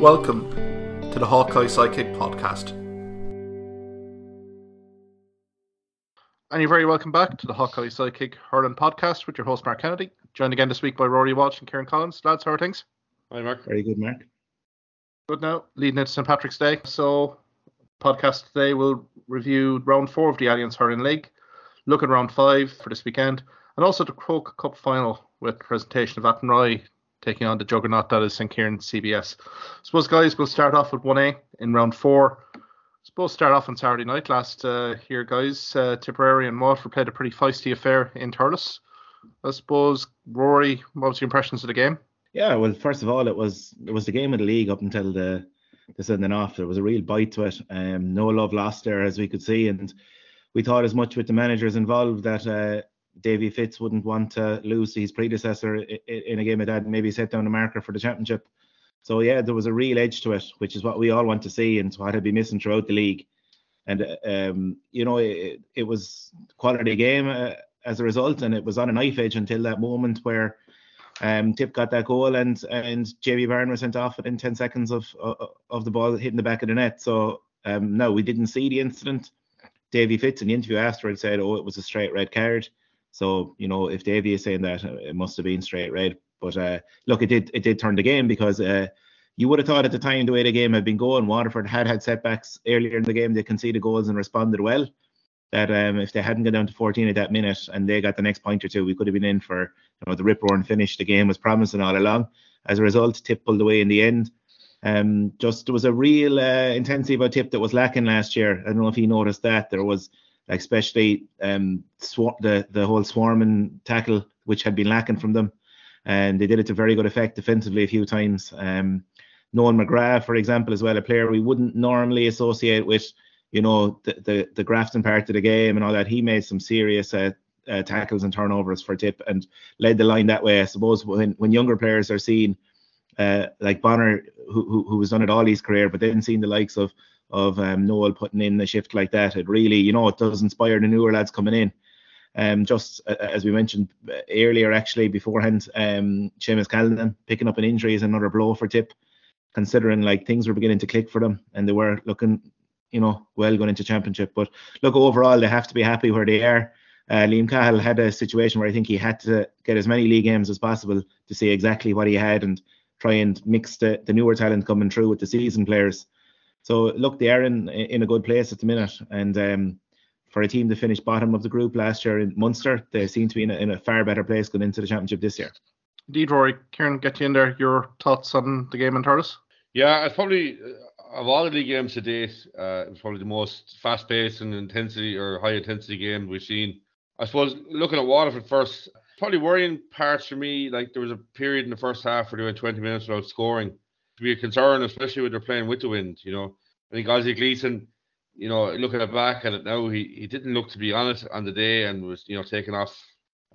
Welcome to the Hawkeye Sidekick podcast. And you're very welcome back to the Hawkeye Sidekick Hurling podcast with your host, Mark Kennedy. Joined again this week by Ruairi Walsh and Kieran Collins. Lads, how are things? Hi, Mark. Very good, Mark. Good now, leading into St. Patrick's Day. So, podcast today will review round four of the Allianz Hurling League, look at round five for this weekend, and also the Croke Cup final with presentation of Athenry taking on the juggernaut that is St. Kieran CBS. I suppose, guys, we'll start off with 1A in round four. I suppose start off on Saturday night last uh, here, guys. Uh, Tipperary and Waterford played a pretty feisty affair in Thurles. I suppose, Ruairi, what was your impressions of the game? Yeah, well, first of all, it was it was the game of the league up until the the sending off. There was a real bite to it. Um, no love lost there, as we could see, and we thought as much with the managers involved that uh, Davy Fitz wouldn't want to lose his predecessor in a game of that and maybe set down a marker for the championship. So yeah, there was a real edge to it, which is what we all want to see and what had been missing throughout the league. And um, you know, it, it was quality game uh, as a result, and it was on a knife edge until that moment where um, Tip got that goal and and JB Byrne was sent off within 10 seconds of of, of the ball hitting the back of the net. So um, no, we didn't see the incident. Davy Fitz in the interview afterwards said, "Oh, it was a straight red card." So you know, if Davy is saying that, uh, it must have been straight red. But uh, look, it did it did turn the game because uh, you would have thought at the time the way the game had been going, Waterford had had setbacks earlier in the game. They conceded goals and responded well. That um, if they hadn't gone down to 14 at that minute and they got the next point or two, we could have been in for you know the rip roaring finish. The game was promising all along. As a result, Tip pulled away in the end. Um, just there was a real uh, intensity about Tip that was lacking last year. I don't know if he noticed that there was especially um, swar- the the whole swarming tackle which had been lacking from them, and they did it to very good effect defensively a few times. Um, Noel McGrath, for example, as well, a player we wouldn't normally associate with, you know, the the, the Grafton part of the game and all that. He made some serious uh, uh, tackles and turnovers for Tip and led the line that way. I suppose when when younger players are seen, uh, like Bonner, who, who who has done it all his career, but then seen the likes of of um, Noel putting in a shift like that. It really, you know, it does inspire the newer lads coming in. Um, just uh, as we mentioned earlier, actually beforehand, um, Seamus Callanan picking up an injury is another blow for Tip, considering like things were beginning to click for them and they were looking, you know, well going into championship. But look, overall, they have to be happy where they are. Uh, Liam Cahill had a situation where I think he had to get as many league games as possible to see exactly what he had and try and mix the, the newer talent coming through with the seasoned players. So look, they are in in a good place at the minute, and um, for a team to finish bottom of the group last year in Munster, they seem to be in a, in a far better place going into the championship this year. Indeed, Ruairi. Kieran, get you in there. Your thoughts on the game in Thurles? Yeah, it's probably uh, of all the league games to date, uh, it was probably the most fast-paced and intensity or high-intensity game we've seen. I suppose looking at Waterford first, probably worrying parts for me. Like there was a period in the first half where they went 20 minutes without scoring to be a concern, especially when they're playing with the wind. You know, I think Ozzy Gleeson, you know, looking at it back at it now, he, he didn't look to be on it on the day and was you know taken off.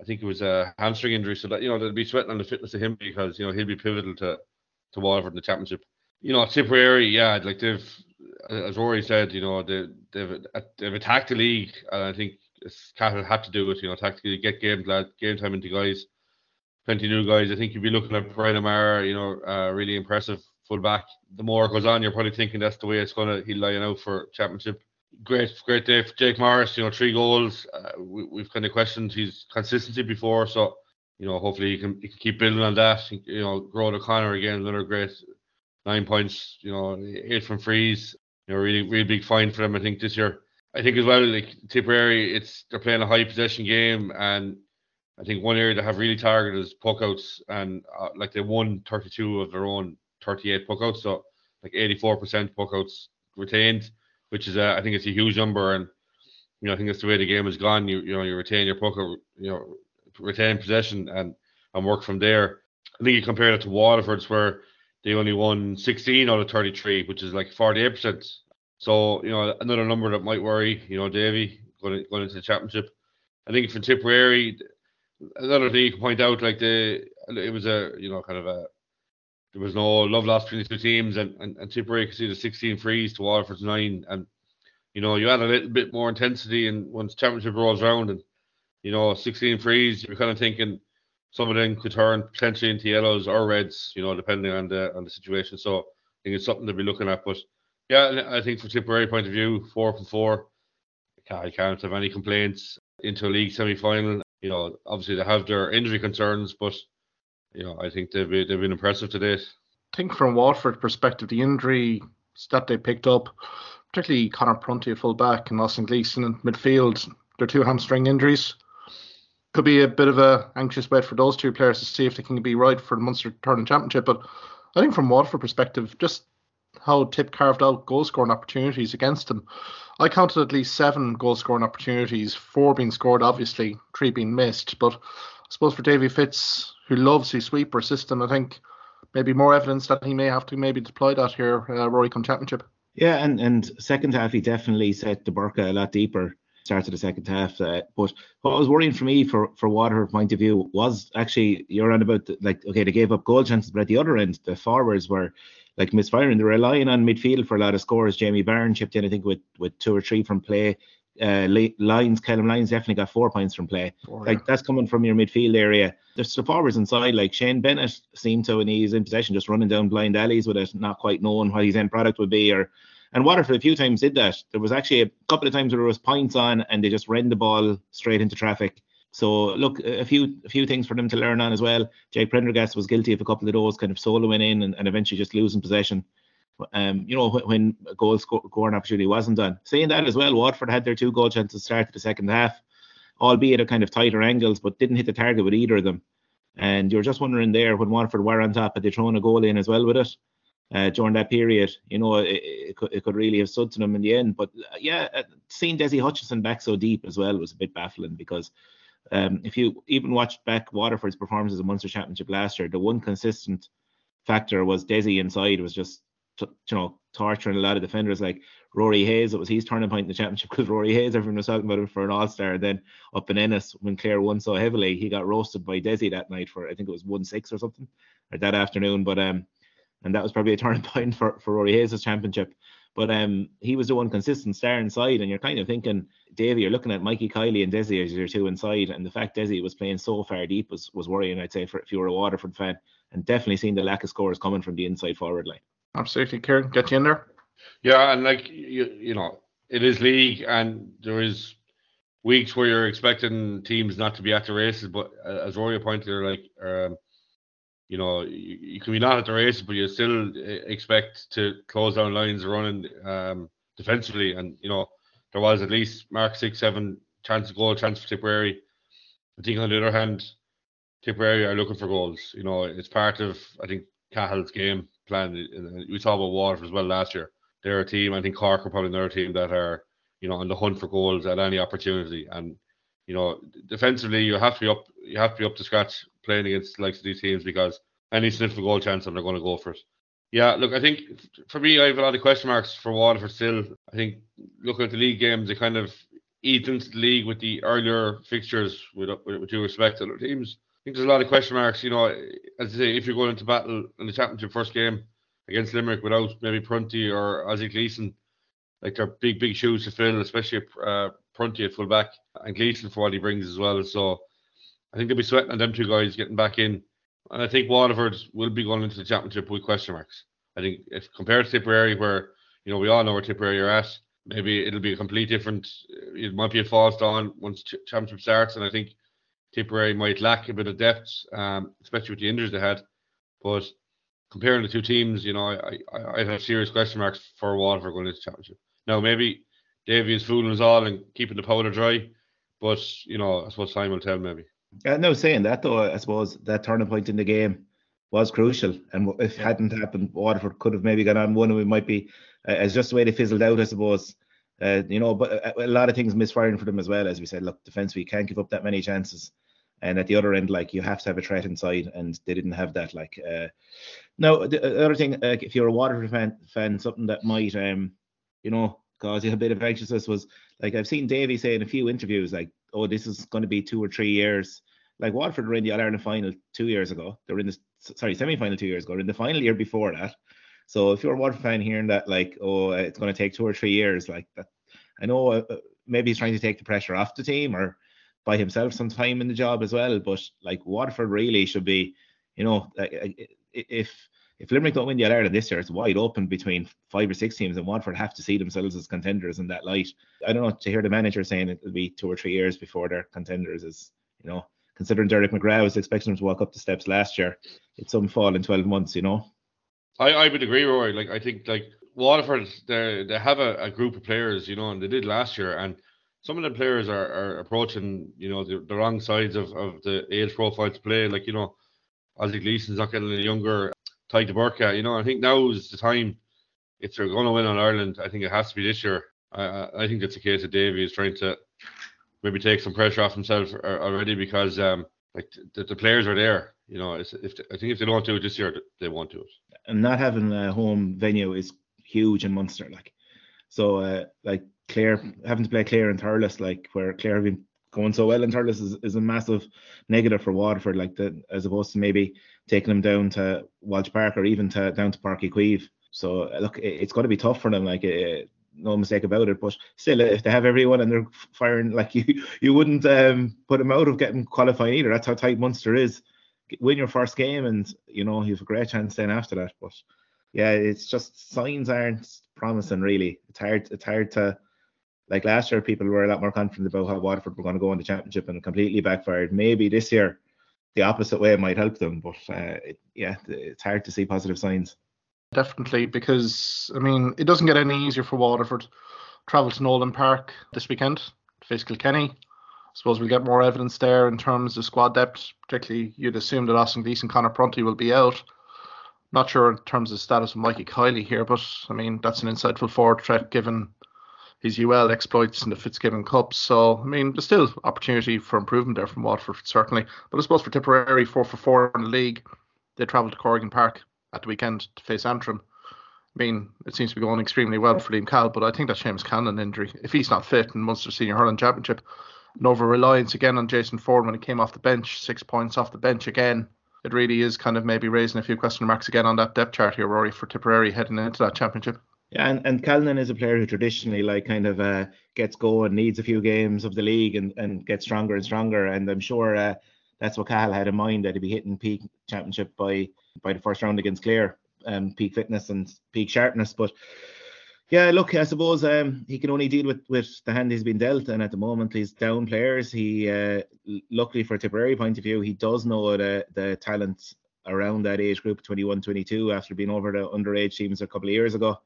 I think it was a hamstring injury, so that you know they'll be sweating on the fitness of him because you know he'll be pivotal to to Waterford in the championship. You know, Tipperary, yeah, like they've, as Ruairi said, you know, they, they've they've attacked the league, and I think Cahill had to do it. You know, tactically get game game time into guys plenty new guys. I think you'd be looking at Brian O'Mara, you know, uh, really impressive fullback. The more it goes on, you're probably thinking that's the way it's gonna. He'll line out for championship. Great, great day for Jake Morris. You know, three goals. Uh, we, have kind of questioned his consistency before, so you know, hopefully he can, he can keep building on that. You know, Gearóid O'Connor again, another great nine points. You know, eight from frees. You know, really, really big find for them. I think this year. I think as well, like Tipperary, it's they're playing a high possession game, and I think one area they have really targeted is puckouts, and uh, like they won 32 of their own 38 puckouts, so like 84% puckouts retained, which is uh, I think it's a huge number, and you know I think that's the way the game has gone. You you know you retain your puckout, you know retain possession and and work from there. I think you compare it to Waterford's where they only won 16 out of 33, which is like 48%. So you know another number that might worry you know Davy going going into the championship. I think for Tipperary another thing you can point out, like the it was a you know kind of a there was no love lost between the two teams, and and, and Tipperary could see the 16 frees to Waterford's nine, and you know you had a little bit more intensity, and once championship rolls around, and you know 16 frees, you're kind of thinking some of them could turn potentially into yellows or reds, you know, depending on the on the situation. So I think it's something to be looking at. But yeah, I think from Tipperary point of view, four from four, I can't have any complaints into a league semi final. You know, obviously they have their injury concerns, but you know, I think they've been, they've been impressive to date. I think from Waterford perspective, the injury that they picked up, particularly Conor Prunty at full back and Austin Gleeson in midfield, their two hamstring injuries. Could be a bit of a anxious wait for those two players to see if they can be right for the Munster Tournament Championship. But I think from Waterford perspective, just how Tip carved out goal scoring opportunities against them. I counted at least seven goal scoring opportunities, four being scored, obviously, three being missed. But I suppose for Davy Fitz, who loves his sweeper system, I think maybe more evidence that he may have to maybe deploy that here, uh, Ruairi come championship. Yeah, and, and second half he definitely set de Búrca a lot deeper. Started the second half, uh, but what was worrying for me, for for Waterford point of view, was actually you're on about the, like okay they gave up goal chances, but at the other end the forwards were like misfiring. They're relying on midfield for a lot of scores. Jamie Barron chipped in, I think, with with two or three from play. Uh, Lyons, Callum Lyons definitely got four points from play. Four, like yeah. that's coming from your midfield area. There's the forwards inside, like Shane Bennett seemed to when he's in possession just running down blind alleys with it, not quite knowing what his end product would be. Or and Waterford a few times did that. There was actually a couple of times where there was points on and they just ran the ball straight into traffic. So look, a few a few things for them to learn on as well. Jake Prendergast was guilty of a couple of those kind of soloing in and, and eventually just losing possession. Um, you know, when, a goal scoring opportunity wasn't done. Saying that as well, Waterford had their two goal chances start the second half, albeit at kind of tighter angles, but didn't hit the target with either of them. And you're just wondering there when Waterford were on top, had they thrown a goal in as well with it uh, during that period? You know, it, it, could, it could really have stood to them in the end. But uh, yeah, uh, seeing Desi Hutchinson back so deep as well was a bit baffling because um, if you even watched back Waterford's performances in Munster Championship last year, the one consistent factor was Desi inside was just you know torturing a lot of defenders like Rory Hayes. It was his turning point in the championship because Rory Hayes, everyone was talking about him for an All Star. Then up in Ennis, when Clare won so heavily, he got roasted by Desi that night for I think it was one six or something, or that afternoon. But um, and that was probably a turning point for for Rory Hayes' championship. But um, he was the one consistent star inside, and you're kind of thinking, Davy, you're looking at Mikey Kiely and Desi as your two inside, and the fact Desi was playing so far deep was was worrying. I'd say for if you were a Waterford fan, and definitely seeing the lack of scores coming from the inside forward line. Absolutely, Kieran, get you in there. Yeah, and like you, you know, it is league, and there is weeks where you're expecting teams not to be at the races, but uh, as Ruairi pointed, out, like um, you know, you, you, can be not at the races, but you still uh, expect to close down lines running um, defensively, and you know, there was at least mark six, seven chance of goal, chance for Tipperary. I think on the other hand, Tipperary are looking for goals. You know, it's part of I think Cahill's game plan. We saw about Waterford as well last year. They're a team. I think Cork are probably another team that are you know on the hunt for goals at any opportunity. And you know defensively, you have to be up. You have to be up to scratch playing against likes of these teams because any sniff of goal chance and they're going to go for it. Yeah, look, I think for me, I have a lot of question marks for Waterford still. I think looking at the league games, they kind of eat into the league with the earlier fixtures, with, with, with due respect to other teams think there's a lot of question marks. You know, as I say, if you're going into battle in the championship first game against Limerick without maybe Prunty or Ozzy Gleeson, like they're big, big shoes to fill, especially uh, Prunty at full back and Gleeson for what he brings as well. So I think they'll be sweating on them two guys getting back in. And I think Waterford will be going into the championship with question marks. I think if compared to Tipperary, where you know we all know where Tipperary are at, maybe it'll be a complete different. It might be a false dawn once championship starts, and I think Tipperary might lack a bit of depth, um, especially with the injuries they had. But comparing the two teams, you know, I, I, I have serious question marks for Waterford going into the championship. Now, maybe Davy is fooling us all and keeping the powder dry, but, you know, I suppose time will tell maybe. Uh, no, saying that though, I suppose that turning point in the game was crucial. And if it hadn't happened, Waterford could have maybe gone on one and we might be, uh, as just the way they fizzled out, I suppose. Uh, you know, but a, uh, a, lot of things misfiring for them as well. As we said, look, defense, we can't give up that many chances. And at the other end, like you have to have a threat inside, and they didn't have that. Like, uh, no, the other thing, uh, if you're a Waterford fan, fan, something that might, um, you know, cause you a bit of anxiousness was like I've seen Davy say in a few interviews, like, oh, this is going to be two or three years. Like Waterford were in the All Ireland final two years ago. They were in the sorry semi final two years ago. They're in the final year before that. So if you're a Waterford fan hearing that, like, oh, it's going to take two or three years, like that, I know uh, uh, maybe he's trying to take the pressure off the team or by himself some time in the job as well. But like Waterford really should be, you know, if if Limerick don't win the All Ireland this year, it's wide open between five or six teams, and Waterford have to see themselves as contenders in that light. I don't know to hear the manager saying it'll be two or three years before they're contenders is, you know, considering Derek McGrath was expecting them to walk up the steps last year, it's some fall in 12 months, you know. I, I would agree, Ruairi. Like I think like Waterford, they they have a, a group of players, you know, and they did last year, and some of the players are, are approaching, you know, the, the wrong sides of, of the age profile to play. Like, you know, Ozzy Gleeson's not getting any younger. Tadhg de Búrca, you know, I think now is the time. If they're going to win on Ireland, I think it has to be this year. I, I think it's a case of Davy is trying to maybe take some pressure off himself already because um, like the, the players are there. You know, if I think if they don't do it this year, they won't do it. And not having a home venue is huge in Munster. Like, so uh, like Clare having to play Clare and Thurles, like where Clare have been going so well in Thurles is, is a massive negative for Waterford, like the, as opposed to maybe taking them down to Walsh Park or even to down to Páirc Uí Chaoimh. So look, it, it's going to be tough for them. Like uh, no mistake about it. But still, if they have everyone and they're firing, like you, you wouldn't um, put them out of getting qualifying either. That's how tight Munster is. Win your first game, and you know you have a great chance then after that. But yeah, it's just signs aren't promising really. It's hard. It's hard to like last year. People were a lot more confident about how Waterford were going to go in the championship, and completely backfired. Maybe this year, the opposite way might help them. But uh, it, yeah, it's hard to see positive signs. Definitely, because I mean, it doesn't get any easier for Waterford. Travel to Nolan Park this weekend to face Kilkenny. Suppose we'll get more evidence there in terms of squad depth. Particularly, you'd assume that Austin Gleeson, Conor Prunty will be out. Not sure in terms of status of Mikey Kiely here, but I mean that's an insightful forward threat given his UL exploits in the Fitzgibbon Cup. So I mean, there's still opportunity for improvement there from Waterford certainly. But I suppose for Tipperary, four for four in the league, they travel to Corrigan Park at the weekend to face Antrim. I mean, it seems to be going extremely well for Liam Cahill, but I think that's Seamus Callanan injury. If he's not fit in Munster Senior Hurling Championship, and over reliance again on Jason Forde when he came off the bench, six points off the bench again. It really is kind of maybe raising a few question marks again on that depth chart here, Ruairi, for Tipperary heading into that championship. Yeah, and, and Callanan is a player who traditionally like kind of uh, gets going, needs a few games of the league and, and gets stronger and stronger. And I'm sure uh, that's what Cahill had in mind that he'd be hitting peak championship by by the first round against Clare, um, peak fitness and peak sharpness. But yeah, look, I suppose um, he can only deal with with the hand he's been dealt, and at the moment he's down players. He, uh, luckily for a Tipperary point of view, he does know the the talent around that age group, 21, 22, after being over the underage teams a couple of years ago.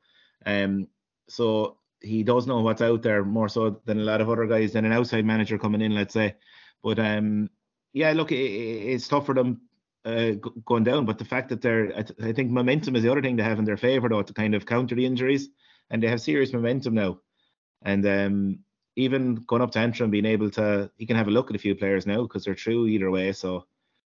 Um, so he does know what's out there more so than a lot of other guys than an outside manager coming in, let's say. But um, yeah, look, it, it's tough for them uh, going down. But the fact that they're, I, th- I, think momentum is the other thing they have in their favour, though, to kind of counter the injuries. And they have serious momentum now. And um, even going up to Antrim, being able to, he can have a look at a few players now because they're true either way. So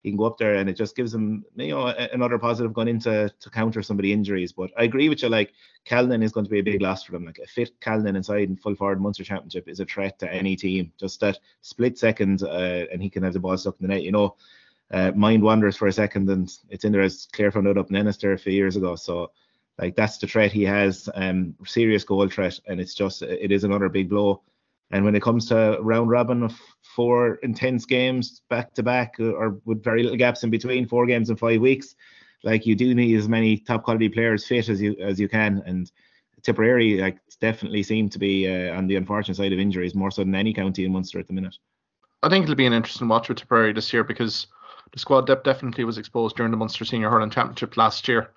he can go up there and it just gives him, you know, another positive going into to counter some of the injuries. But I agree with you, like Callanan is going to be a big loss for them. Like a fit Callanan inside in full forward Munster Championship is a threat to any team. Just that split second, uh, and he can have the ball stuck in the net. You know, uh, mind wanders for a second and it's in there as Clare found out up in a few years ago. So like that's the threat he has, um, serious goal threat, and it's just it is another big blow. And when it comes to round robin of four intense games back to back, or with very little gaps in between, four games in five weeks, like you do need as many top quality players fit as you as you can. And Tipperary like definitely seem to be uh, on the unfortunate side of injuries more so than any county in Munster at the minute. I think it'll be an interesting watch with Tipperary this year because the squad depth definitely was exposed during the Munster Senior Hurling Championship last year,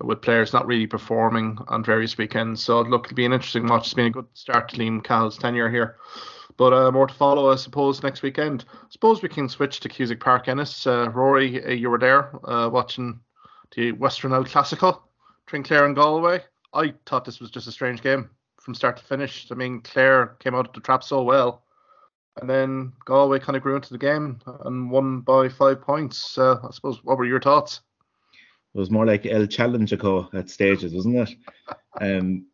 with players not really performing on various weekends. So look, it'll be an interesting watch. It's been a good start to Liam Cahill's tenure here. But uh, more to follow, I suppose, next weekend. I suppose we can switch to Cusack Park, Ennis. Uh, Ruairi, uh, you were there uh, watching the Western El Clasico between Clare and Galway. I thought this was just a strange game from start to finish. I mean, Clare came out of the trap so well and then Galway kind of grew into the game and won by five points. I suppose, what were your thoughts? It was more like El Challengico at stages, wasn't it? um,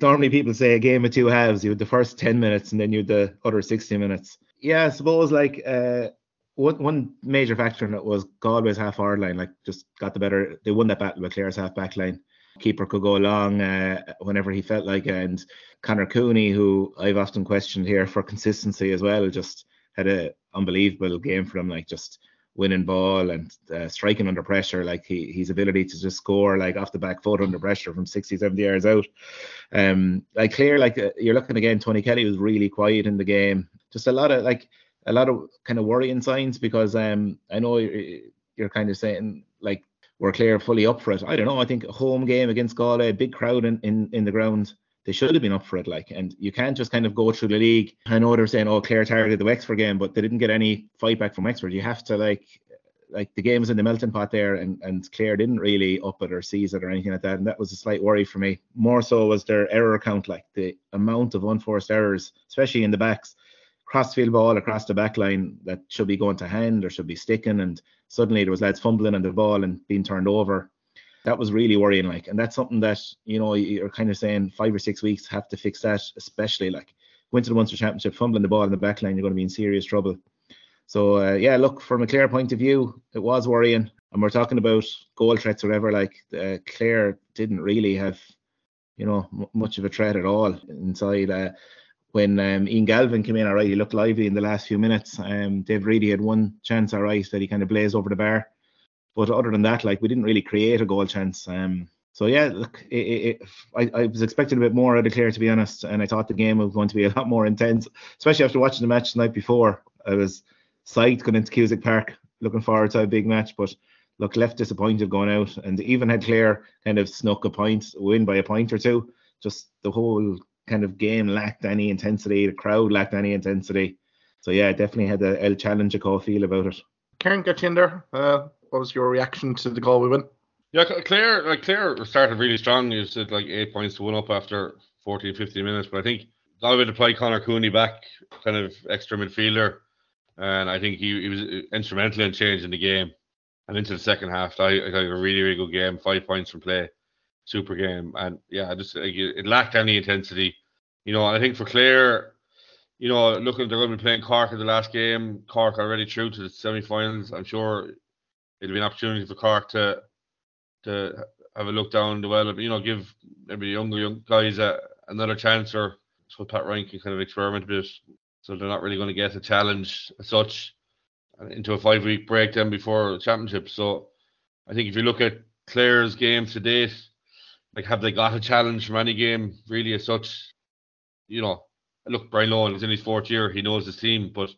normally people say a game of two halves. You had the first 10 minutes and then you had the other 60 minutes. Yeah, I suppose like uh, one one major factor in it was Galway's half hour line, like just got the better. They won that battle with Clare's half back line. Keeper could go along uh, whenever he felt like. And Conor Cooney, who I've often questioned here for consistency as well, just had an unbelievable game for him. Like just winning ball and uh, striking under pressure. Like he, his ability to just score like off the back foot under pressure from 60, 70 yards out. Um, like clear, like uh, you're looking again, Tony Kelly was really quiet in the game. Just a lot of like a lot of kind of worrying signs because um I know you're, you're kind of saying like we're clear fully up for it. I don't know. I think a home game against Galway, big crowd in, in, in the ground they should have been up for it. Like, and you can't just kind of go through the league. I know they're saying, oh, Clare targeted the Wexford game, but they didn't get any fight back from Wexford. You have to like, like the game was in the melting pot there, and and Clare didn't really up it or seize it or anything like that, and that was a slight worry for me. More so was their error count, like the amount of unforced errors, especially in the backs. Crossfield ball across the back line that should be going to hand or should be sticking, and suddenly there was lads fumbling on the ball and being turned over that was really worrying. Like, and that's something that you know you're kind of saying five or six weeks have to fix that, especially like going to the Munster Championship, fumbling the ball in the back line, you're going to be in serious trouble. So uh, yeah, look from a Clare point of view, it was worrying, and we're talking about goal threats or whatever. Like uh, Clare didn't really have, you know, m- much of a threat at all inside. Uh, when um, Ian Galvin came in, all right, he looked lively in the last few minutes. Um, Dave Reidy had one chance, all right, that he kind of blazed over the bar. But other than that, like we didn't really create a goal chance. Um, so yeah, look, it, it, I, I, was expecting a bit more out of Clare to be honest, and I thought the game was going to be a lot more intense, especially after watching the match the night before. I was psyched going into Cusack Park, looking forward to a big match, but look, left disappointed going out, and even had Clare kind of snuck a point, win by a point or two. Just the whole kind of game lacked any intensity. The crowd lacked any intensity. So yeah, definitely had a El Challenge a call feel about it. Kieran, in there. Uh, what was your reaction to the Galway win? Yeah, Clare, like Clare started really strong. You said like eight points to one up after 14, 15 minutes, but I think Galway deployed Conor Cooney back, kind of extra midfielder, and I think he, he was uh, instrumental in changing the game. And into the second half, I, I thought a really, really good game. Five points from play, super game, and yeah, just like, it lacked any intensity. You know, I think for Clare, you know, looking they're going to be playing Cork in the last game. Cork already through to the semi-finals. I'm sure it'll be an opportunity for Cork to to have a look down the well, you know, give maybe younger young guys a, another chance, or so Pat Ryan can kind of experiment a bit. So they're not really going to get a challenge as such into a five week break then before the championship. So I think if you look at Clare's games to date, like have they got a challenge from any game really as such? You know, look, Brian Lohan is in his fourth year, he knows his team, but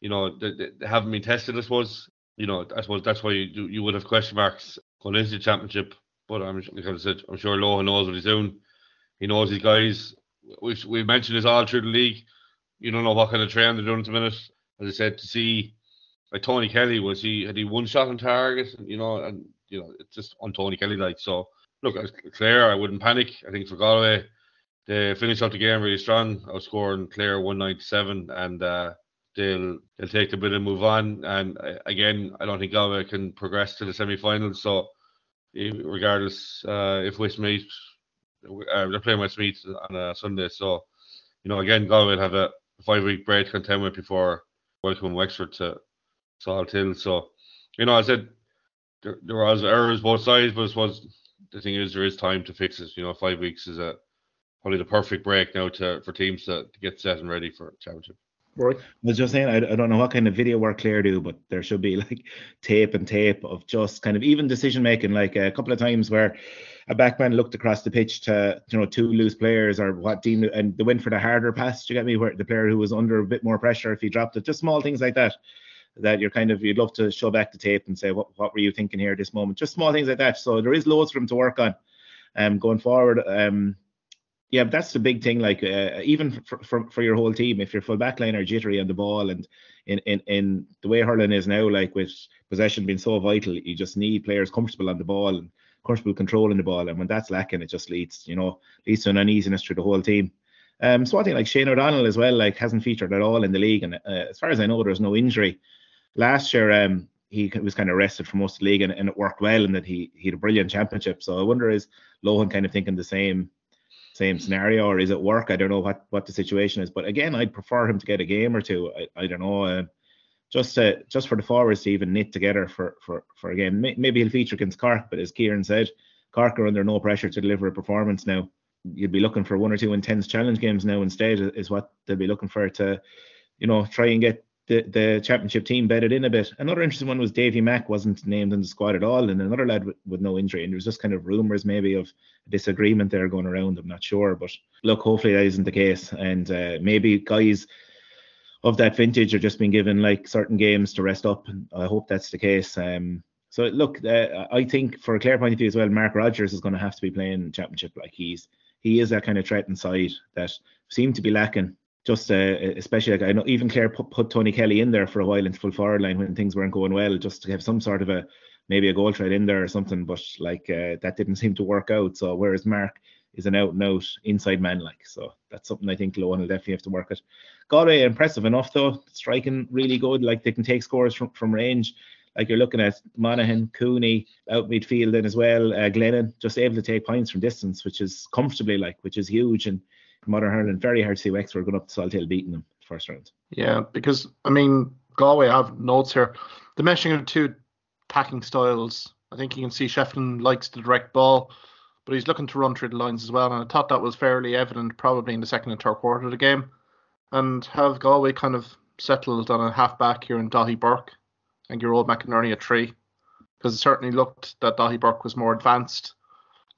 you know, they, they haven't been tested, I suppose you know, I suppose that's why you you would have question marks going into the championship. But I'm like I said, I'm sure Lohan knows what he's doing. He knows his guys. We've we've mentioned this all through the league. You don't know what kind of training they're doing at the minute. As I said, to see like Tony Kelly was he had he one shot on target, you know, and you know it's just on Tony Kelly like so. Look, Clare, I wouldn't panic. I think for Galway, they finished up the game really strong. I was scoring Clare 197 and. uh they'll they'll take the bit and move on. And uh, again, I don't think Galway can progress to the semi-finals. So regardless, uh, if Westmeath uh, they're playing Westmeath on a Sunday, so you know again Galway will have a five-week break with before welcoming Wexford to Salthill. So you know, I said there, there was errors both sides, but I the thing is there is time to fix it. You know, five weeks is a probably the perfect break now to for teams to, to get set and ready for championship. Right. I was just saying, I, I don't know what kind of video work Clare do, but there should be like tape and tape of just kind of even decision making. Like a couple of times where a backman looked across the pitch to you know two loose players or what Dean and they went for the harder pass. Do you get me? Where the player who was under a bit more pressure if he dropped it, just small things like that. That you're kind of you'd love to show back the tape and say what what were you thinking here at this moment? Just small things like that. So there is loads for him to work on. Um, going forward. Um, yeah, that's the big thing. Like uh, even for, for, for your whole team, if your full back line are jittery on the ball, and in, in in the way hurling is now, like with possession being so vital, you just need players comfortable on the ball and comfortable controlling the ball. And when that's lacking, it just leads, you know, leads to an uneasiness through the whole team. Um, so I think like Shane O'Donnell as well, like hasn't featured at all in the league, and uh, as far as I know, there's no injury. Last year, um, he was kind of rested for most of the league, and, and it worked well, and that he he had a brilliant championship. So I wonder is Lohan kind of thinking the same same scenario, or is it work? I don't know what what the situation is. But again, I'd prefer him to get a game or two. I, I don't know. Uh, just to, just for the forwards to even knit together for for for a game. Maybe he'll feature against Cork, but as Kieran said, Cork are under no pressure to deliver a performance now. You'd be looking for one or two intense challenge games now instead is what they'll be looking for to, you know, try and get the, championship team bedded in a bit. Another interesting one was Davy Mack wasn't named in the squad at all, and another lad with, with no injury. And there was just kind of rumours maybe of disagreement there going around. I'm not sure, but look, hopefully that isn't the case. And uh, maybe guys of that vintage are just being given like certain games to rest up. And I hope that's the case. Um, so look, uh, I think for a clear point of view as well, Mark Rogers is going to have to be playing championship. Like he's he is that kind of threat inside that seemed to be lacking just uh, especially like I know even Clare put, put, Tony Kelly in there for a while into full forward line when things weren't going well, just to have some sort of a maybe a goal threat in there or something. But like uh, that didn't seem to work out. So whereas Mark is an out and out inside man like, so that's something I think Lohan will definitely have to work at. Galway impressive enough though, striking really good. Like they can take scores from from range. Like you're looking at Monaghan, Cooney out midfield and as well. Uh, Glennon just able to take points from distance, which is comfortably like, which is huge and Modern Ireland, very hard to see Wexford going up to Salthill beating them first round. Yeah, because I mean Galway have notes here. The meshing of two attacking styles. I think you can see Shefflin likes the direct ball, but he's looking to run through the lines as well. And I thought that was fairly evident probably in the second and third quarter of the game. And have Galway kind of settled on a half back here in Daithí Burke and Gearóid McInerney at three. Because it certainly looked that Daithí Burke was more advanced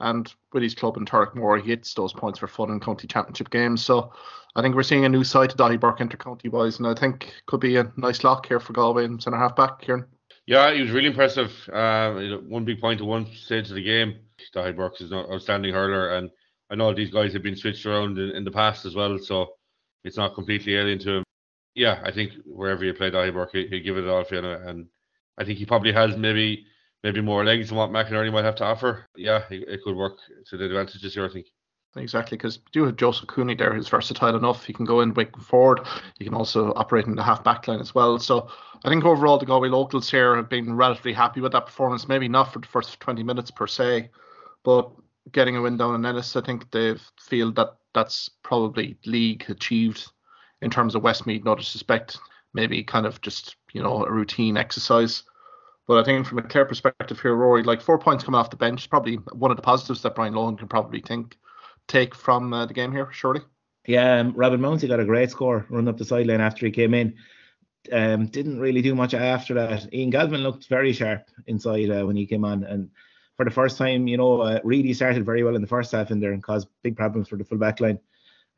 and with his club in Turloughmore, he hits those points for fun in county championship games. So I think we're seeing a new side to Burke inter-county wise, and I think could be a nice lock here for Galway and centre half back, Kieran. Yeah, he was really impressive. Uh, one big point at one stage of the game. Burke is an outstanding hurler, and I know these guys have been switched around in, in the past as well, so it's not completely alien to him. Yeah, I think wherever you play Daithí Burke, he, will give it all for you, and I think he probably has maybe maybe more legs than what McInerney might have to offer. Yeah, it, it could work to the advantages here, I think. Exactly, because you do have Joseph Cooney there who's versatile enough. He can go in, wing forward. He can also operate in the half back line as well. So I think overall the Galway locals here have been relatively happy with that performance. Maybe not for the first 20 minutes per se, but getting a win down in Ennis, I think they feel that that's probably league achieved in terms of Westmeath. No suspect, maybe kind of just you know a routine exercise. But I think from a Clare perspective here, Ruairi, like four points coming off the bench, probably one of the positives that Brian Lohan can probably think take from uh, the game here, surely. Yeah, um, Robin Mounsey got a great score running up the sideline after he came in. Um, didn't really do much after that. Ian Galvin looked very sharp inside uh, when he came on, and for the first time, you know, uh, really started very well in the first half in there and caused big problems for the full back line.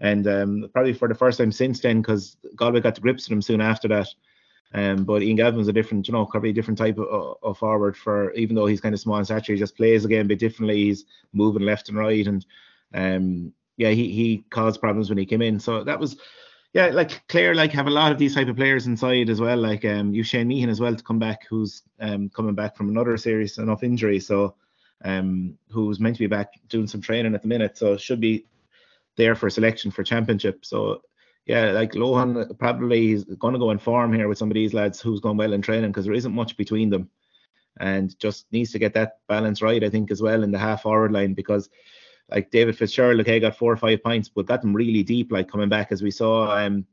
And um, probably for the first time since then, because Galway got the grips with him soon after that. Um, but Ian Galvin's a different, you know, probably a different type of, of, forward for even though he's kind of small in stature, he just plays again a bit differently. He's moving left and right, and um, yeah, he he caused problems when he came in. So that was, yeah, like Clare like have a lot of these type of players inside as well. Like um, you Shane Meehan as well to come back, who's um coming back from another serious enough injury, so um who's meant to be back doing some training at the minute, so should be there for selection for championship. So yeah, like Lohan probably is going to go in form here with some of these lads who's gone well in training because there isn't much between them, and just needs to get that balance right. I think as well in the half forward line because like David Fitzgerald, okay, got four or five points, but got them really deep, like coming back as we saw, um,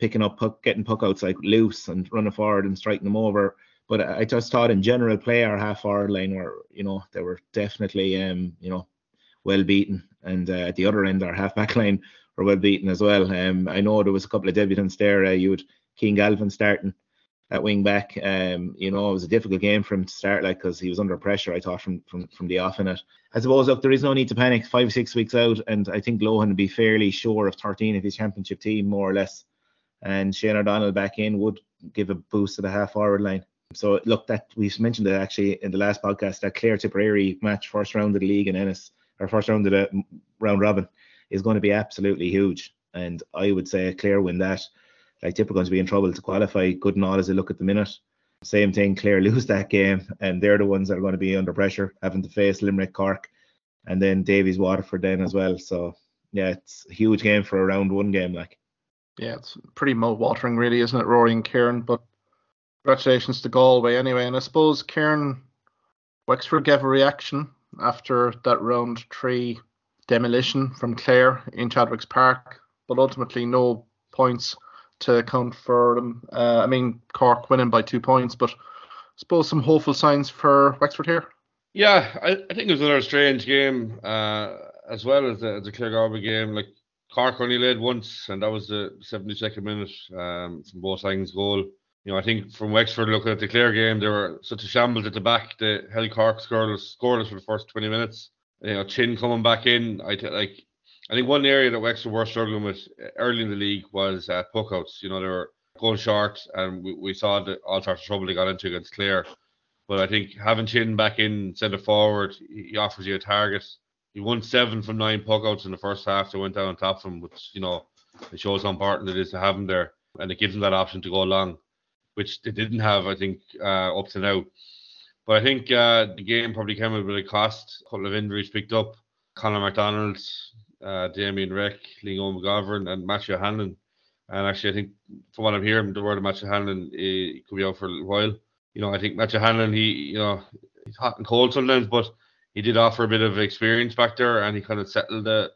picking up puck, getting puck outs like loose and running forward and striking them over. But I just thought in general play our half forward line were, you know, they were definitely, um, you know, well beaten, and uh, at the other end our half back line were well beaten as well. Um, I know there was a couple of debutants there. Uh, you had King Galvin starting at wing back. Um, you know, it was a difficult game for him to start, like, because he was under pressure. I thought from from from the off in it. I suppose look, there is no need to panic. Five six weeks out, and I think Lohan would be fairly sure of 13 of his championship team, more or less. And Shane O'Donnell back in would give a boost to the half forward line. So look, that we mentioned it actually in the last podcast that Clare Tipperary match, first round of the league in Ennis, or first round of the round robin is going to be absolutely huge. And I would say a clear win that. Like Tip are going to be in trouble to qualify. Good and all as they look at the minute. Same thing, Clare lose that game, and they're the ones that are going to be under pressure, having to face Limerick, Cork, and then Davies, Waterford then as well. So yeah, it's a huge game for a round one game. Like yeah, it's pretty mouth-watering, really, isn't it, Ruairi and Kieran? But congratulations to Galway anyway. And I suppose Kieran Wexford gave a reaction after that round three demolition from Clare in Chadwicks Park, but ultimately no points to count for them. Uh, I mean, Cork winning by two points, but I suppose some hopeful signs for Wexford here. Yeah, I, I think it was another strange game, uh, as well as the, the Clare Galway game. Like Cork only led once, and that was the 72nd minute um, from sides goal. You know, I think from Wexford looking at the Clare game, they were such a shambles at the back. The held Cork scoreless, scoreless for the first 20 minutes. You know, Chin coming back in. I th- like. I think one area that Wexford were struggling with early in the league was uh, puckouts. You know, they were going short, and we, we saw the, all sorts of trouble they got into against Clare. But I think having Chin back in centre forward, he offers you a target. He won seven from nine puckouts in the first half. They went down on top of him, which you know it shows how important it is to have him there, and it gives him that option to go long, which they didn't have, I think, uh, up to now. But I think uh, the game probably came with a bit of cost. A couple of injuries picked up. Conor McDonald, uh, Damien Reck, Leo McGovern, and Matthew Hanlon. And actually, I think from what I'm hearing, the word of Matthew Hanlon, he could be out for a while. You know, I think Matthew Hanlon, he, you know, he's hot and cold sometimes, but he did offer a bit of experience back there, and he kind of settled the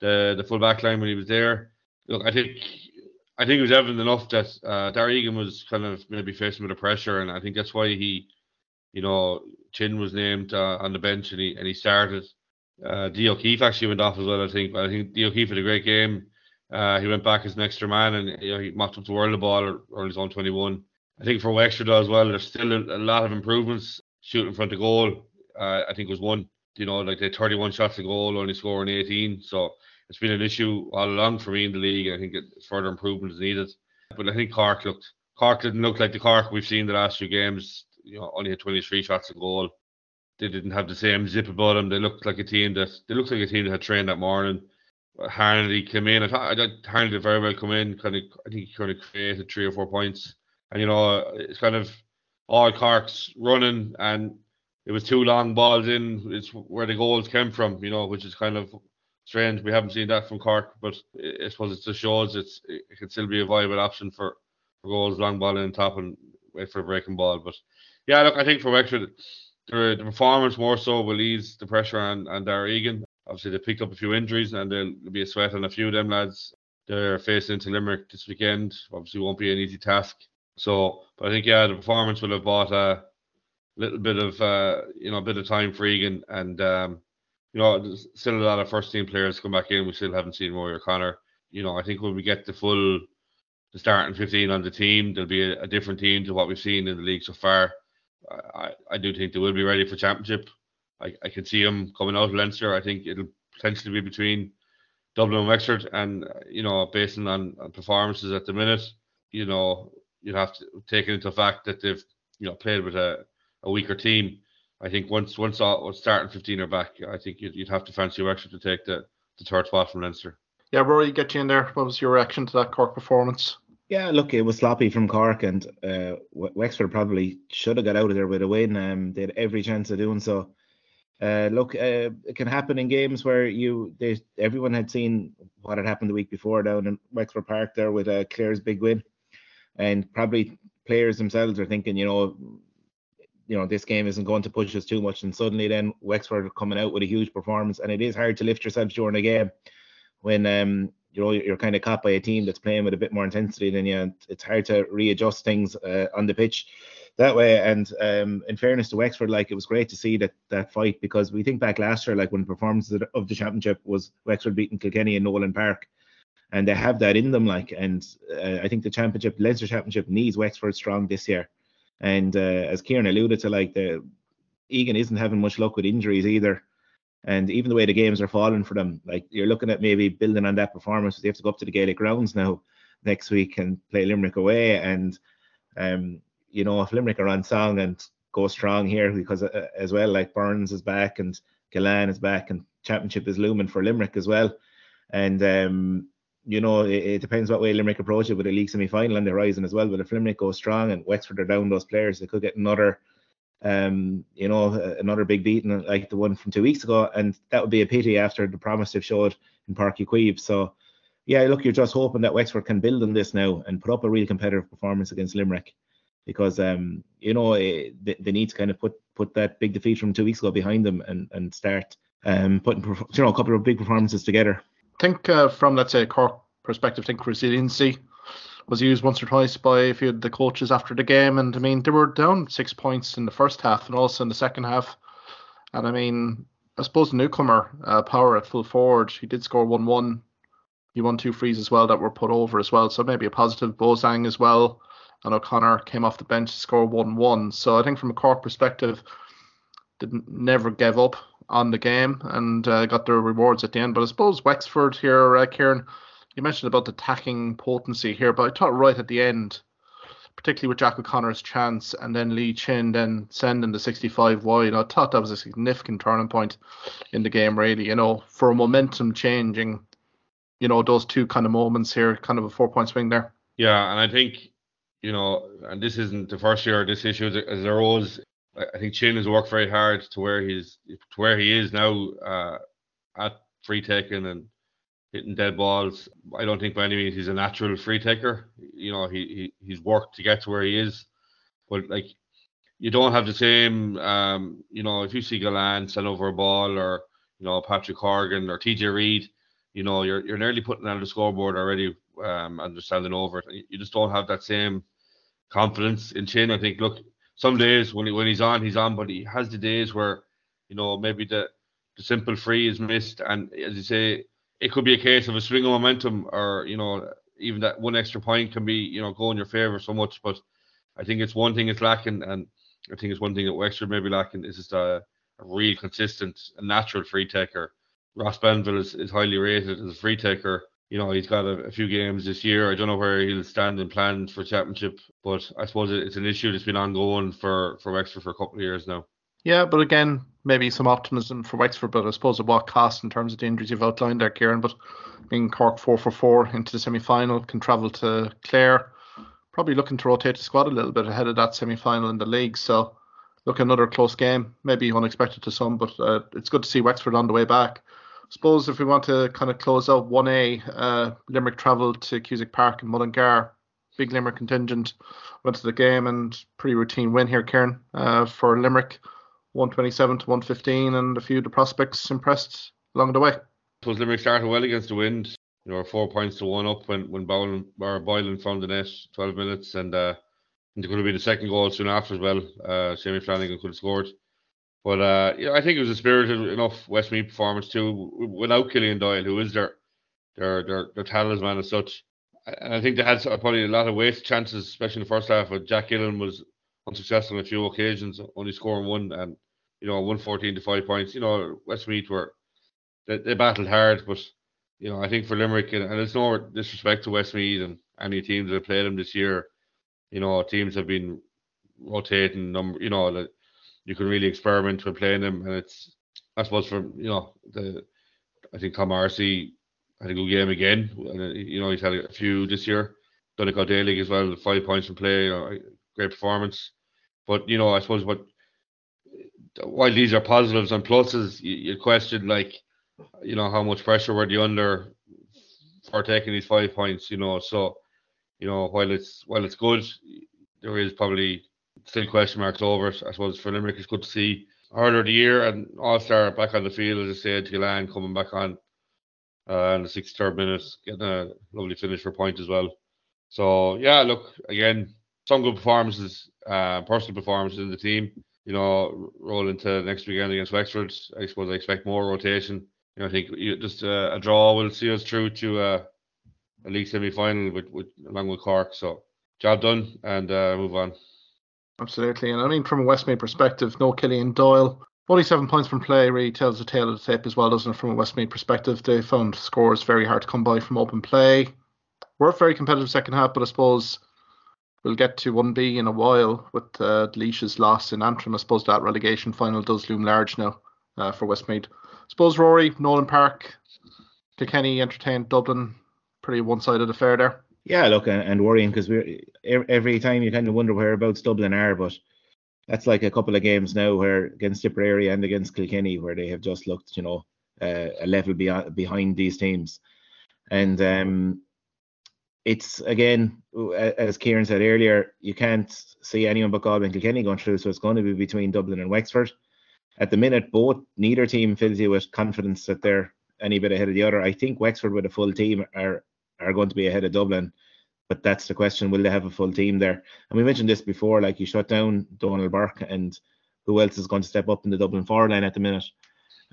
the the full back line when he was there. Look, I think I think it was evident enough that uh, Darragh Egan was kind of maybe facing a bit of pressure, and I think that's why he, you know, Chin was named uh, on the bench and he and he started. Uh, D O'Keefe actually went off as well. I think, but I think D O'Keefe had a great game. Uh, he went back as an extra man and you know, he mopped up the world of ball or, his own 21. I think for Wexford as well, there's still a, a, lot of improvements. Shooting in front of goal, uh, I think was one. You know, like they had 31 shots a goal, only scoring 18. So it's been an issue all along for me in the league. I think further improvement is needed. But I think Cork looked Cork didn't look like the Cork we've seen the last few games. You know, only had 23 shots a goal. They didn't have the same zip about them. They looked like a team that they looked like a team that had trained that morning. Harnedy came in. I thought, I thought Harnedy did very well come in. Kind of, I think he kind of created three or four points. And you know, it's kind of all Cork's running, and it was two long balls in. It's where the goals came from. You know, which is kind of strange. We haven't seen that from Cork, but I suppose it just shows it's it can still be a viable option for, for goals, long ball in top and wait for a breaking ball. But yeah, look, I think for Wexford, the, the performance more so will ease the pressure on, on Darragh Egan. Obviously, they picked up a few injuries and there'll be a sweat on a few of them lads. They're facing into Limerick this weekend. Obviously, won't be an easy task. So, but I think yeah, the performance will have bought a little bit of uh, you know a bit of time for Egan and um, you know, still a lot of first team players come back in. We still haven't seen Rory O'Connor. You know, I think when we get the full the starting 15 on the team, there'll be a, a different team to what we've seen in the league so far. I, I do think they will be ready for championship. I, I can see them coming out of Leinster. I think it'll potentially be between Dublin and Wexford, and uh, you know, based on, on performances at the minute, you know, you'd have to take into fact that they've you know played with a, a weaker team. I think once once all starting 15 are back, I think you'd, you'd have to fancy Wexford to take the, the third spot from Leinster. Yeah, Ruairi, get you in there. What was your reaction to that Cork performance? Yeah, look, it was sloppy from Cork, and uh, Wexford probably should have got out of there with a win. Um, they had every chance of doing so. Uh, look, uh, it can happen in games where you everyone had seen what had happened the week before down in Wexford Park there with uh, Clare's big win, and probably players themselves are thinking, you know, you know this game isn't going to push us too much, and suddenly then Wexford are coming out with a huge performance, and it is hard to lift yourself during a game when um you know you're kind of caught by a team that's playing with a bit more intensity than you. It's hard to readjust things uh, on the pitch that way. And um, in fairness to Wexford, like it was great to see that that fight because we think back last year, like when performances of the championship was Wexford beating Kilkenny in Nolan Park, and they have that in them. Like, and uh, I think the championship, Leinster Championship, needs Wexford strong this year. And uh, as Kieran alluded to, like the Egan isn't having much luck with injuries either. And even the way the games are falling for them, like you're looking at maybe building on that performance. They have to go up to the Gaelic grounds now next week and play Limerick away. And um, you know, if Limerick are on song and go strong here, because uh, as well, like Byrnes is back and Gillane is back and championship is looming for Limerick as well. And um, you know, it, it, depends what way Limerick approach it with a league semi final and the horizon as well. But if Limerick goes strong and Wexford are down those players, they could get another, um, you know, another big beating like the one from two weeks ago. And that would be a pity after the promise they've showed in Uí Chaoimh. So, yeah, look, you're just hoping that Wexford can build on this now and put up a real competitive performance against Limerick. Because um, you know it, they, they need to kind of put put that big defeat from two weeks ago behind them and and start um putting you know a couple of big performances together think uh, from let's say a Cork perspective, I think resiliency was used once or twice by a few of the coaches after the game, and I mean they were down six points in the first half and also in the second half, and I mean I suppose the newcomer uh, Power at full forward, he did score one one. He won two frees as well that were put over as well, so maybe a positive. Bozang as well. and O'Connor came off the bench to score 1 1. So I think from a Cork perspective, didn't never gave up on the game and uh, got their rewards at the end. But I suppose Wexford here, uh, Kieran, you mentioned about the attacking potency here, but I thought right at the end, particularly with Jack O'Connor's chance and then Lee Chin then sending the 65 wide, I thought that was a significant turning point in the game, really, you know, for momentum changing, you know, those two kind of moments here, kind of a four point swing there. Yeah, and I think, you know, and this isn't the first year this issue is there arose I think Chin has worked very hard to where he's to where he is now uh, at free taking and hitting dead balls. I don't think by any means he's a natural free taker. You know, he, he he's worked to get to where he is, but like you don't have the same. Um, you know, if you see Gillane send over a ball or you know Patrick Horgan or TJ Reid, you know you're you're nearly putting on the scoreboard already um, and standing over. You just don't have that same confidence in Chin. I think look some days when he, when he's on, he's on, but he has the days where you know maybe the the simple free is missed, and as you say, it could be a case of a swing of momentum, or you know even that one extra point can be you know go in your favor so much. But I think it's one thing it's lacking, and I think it's one thing that Wexford may be lacking is just a, a real consistent, a natural free taker. Ross Banville is, is highly rated as a free taker you know, he's got a, a, few games this year. I don't know where he'll stand in plans for championship, but I suppose it's an issue that's been ongoing for, for Wexford for a couple of years now. Yeah, but again, maybe some optimism for Wexford, but I suppose at what cost in terms of the injuries you've outlined there, Kieran. But being Cork 4 for 4 into the semi final, can travel to Clare, probably looking to rotate the squad a little bit ahead of that semi final in the league. So, look, another close game, maybe unexpected to some, but uh, it's good to see Wexford on the way back suppose if we want to kind of close out 1A, uh, Limerick travelled to Cusack Park in Mullingar. Big Limerick contingent went to the game and pretty routine win here, Kieran, uh, for Limerick. 127 to 115, and a few of the prospects impressed along the way. Suppose Limerick started well against the wind. You know, four points to one up when when Boylan, or Boylan found the net, 12 minutes, and uh, could have been a second goal soon after as well. Uh, Jamie Flanagan could have scored. But uh, yeah, I think it was a spirited enough Westmeath performance too, without Killian Doyle, who is their their their, their talisman as such. And I think they had probably a lot of waste chances, especially in the first half. But Jack Gillen was unsuccessful on a few occasions, only scoring one, and you know, one fourteen to five points. You know, Westmeath were they, they battled hard, but you know, I think for Limerick, and, and it's no disrespect to Westmeath and any teams that have played them this year. You know, teams have been rotating number. You know, that you can really experiment with playing them, and it's I suppose from you know the I think Tom Arcee had a good game again, and you know he's had a few this year. Donegal Daly as well, five points from play, you know, great performance. But you know, I suppose what while these are positives and pluses, you, you question like you know how much pressure were they under for taking these five points. You know, so you know while it's while it's good, there is probably still question marks over it. I suppose for Limerick, it's good to see earlier the year and All Star back on the field, as I said, Gillane coming back on uh, in the 63rd minute, getting a lovely finish for point as well. So, yeah, look, again, some good performances, uh, personal performances in the team. You know, roll into next weekend against Wexford. I suppose I expect more rotation. You know, I think just uh, a draw will see us through to uh, a league semi final with, with along with Cork. So, job done and uh, move on. Absolutely. And I mean, from a Westmeath perspective, no Killian Doyle. Only seven points from play really tells the tale of the tape as well, doesn't it? From a Westmeath perspective, they found scores very hard to come by from open play. We're a very competitive second half, but I suppose we'll get to 1B in a while with uh, Laois's loss in Antrim. I suppose that relegation final does loom large now uh, for Westmeath. I suppose Rory, Nolan Park, Kilkenny entertained Dublin. Pretty one sided affair there. Yeah, look, and, and worrying because we're every time you kind of wonder whereabouts Dublin are, but that's like a couple of games now where against Tipperary and against Kilkenny where they have just looked, you know, uh, a level beyond, behind these teams, and um, it's again as Kieran said earlier, you can't see anyone but Galway and Kilkenny going through, so it's going to be between Dublin and Wexford. At the minute, both neither team fills you with confidence that they're any bit ahead of the other. I think Wexford with a full team are are going to be ahead of Dublin. But that's the question: Will they have a full team there? And we mentioned this before. Like you shut down Donal Burke, and who else is going to step up in the Dublin forward line at the minute?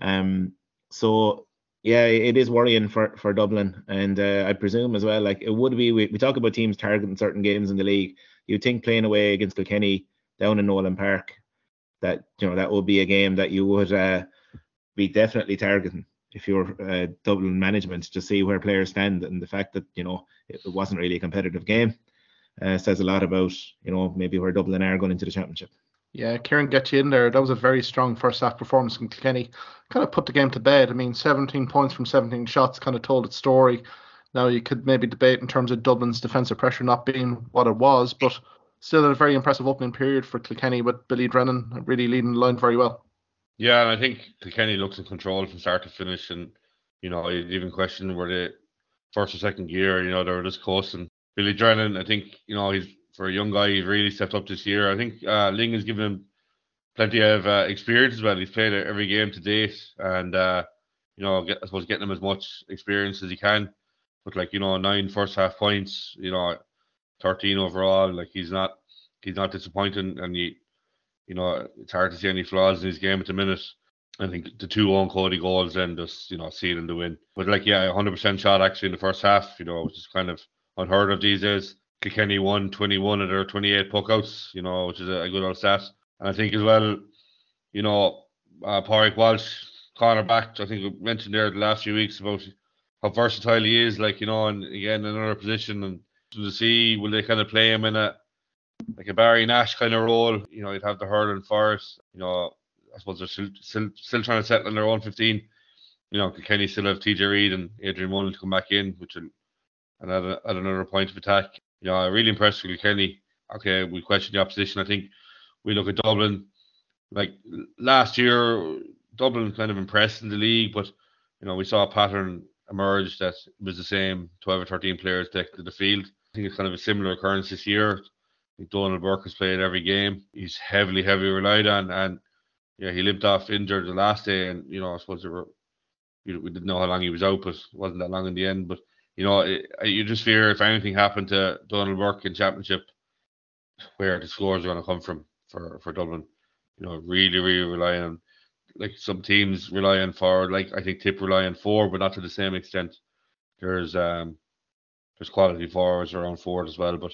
Um, so Yeah, it is worrying for, for Dublin, and uh, I presume as well. Like it would be, we, we talk about teams targeting certain games in the league. You think playing away against Kilkenny down in Nolan Park, that you know that would be a game that you would uh, be definitely targeting if you're uh, Dublin management to see where players stand, and the fact that you know it, it wasn't really a competitive game uh, says a lot about you know maybe where Dublin are going into the championship. Yeah, Kieran get you in there. That was a very strong first half performance from Kilkenny. Kind of put the game to bed. I mean, 17 points from 17 shots kind of told its story. Now you could maybe debate in terms of Dublin's defensive pressure not being what it was, but still a very impressive opening period for Kilkenny with Billy Drennan really leading the line very well. Yeah, and I think Kilkenny looks in control from start to finish, and you know, even question were they first or second gear. You know, they were just coasting. Billy Drennan, I think you know he's for a young guy, he's really stepped up this year. I think uh, Lyng has given him plenty of uh, experience as well. He's played every game to date, and uh, you know, get, I suppose getting him as much experience as he can. But like you know, nine first half points, you know, thirteen overall. Like he's not he's not disappointing, and he, you know, it's hard to see any flaws in his game at the minute. I think the two on Cody goals then just you know sealing the win. But like yeah, 100% shot actually in the first half, you know, which is kind of unheard of these days. Kilkenny won 21 of their 28 puckouts, you know, which is a, good old stat. And I think as well, you know, uh, Pádraig Walsh, cornerback, I think we mentioned there the last few weeks about how versatile he is, like, you know, and again, another position. And to see, will they kind of play him in a like a Barry Nash kind of role? You know, you'd have the hurling first, you know, I suppose they're still, still, still trying to settle on their own 15. You know, Kenny still have TJ Reid and Adrian Mullen to come back in, which will and add, a, add another point of attack you know, really impressed with Kenny. Okay, we question the opposition. I think we look at Dublin. Like last year, Dublin kind of impressed in the league, but you know we saw a pattern emerge that was the same 12 or 13 players decked to the field. I think it's kind of a similar occurrence this year. I think Donal Burke has played every game. He's heavily, heavily relied on, and yeah, he limped off injured the last day, and you know I suppose were we, we didn't know how long he was out, but it wasn't that long in the end. But you know, it, you just fear if anything happened to Donal Burke in Championship, where the scores are going to come from for, for Dublin. You know, really, really relying on, like some teams rely on forward, like I think Tip rely on four, but not to the same extent. There's um there's quality forwards around forward as well, but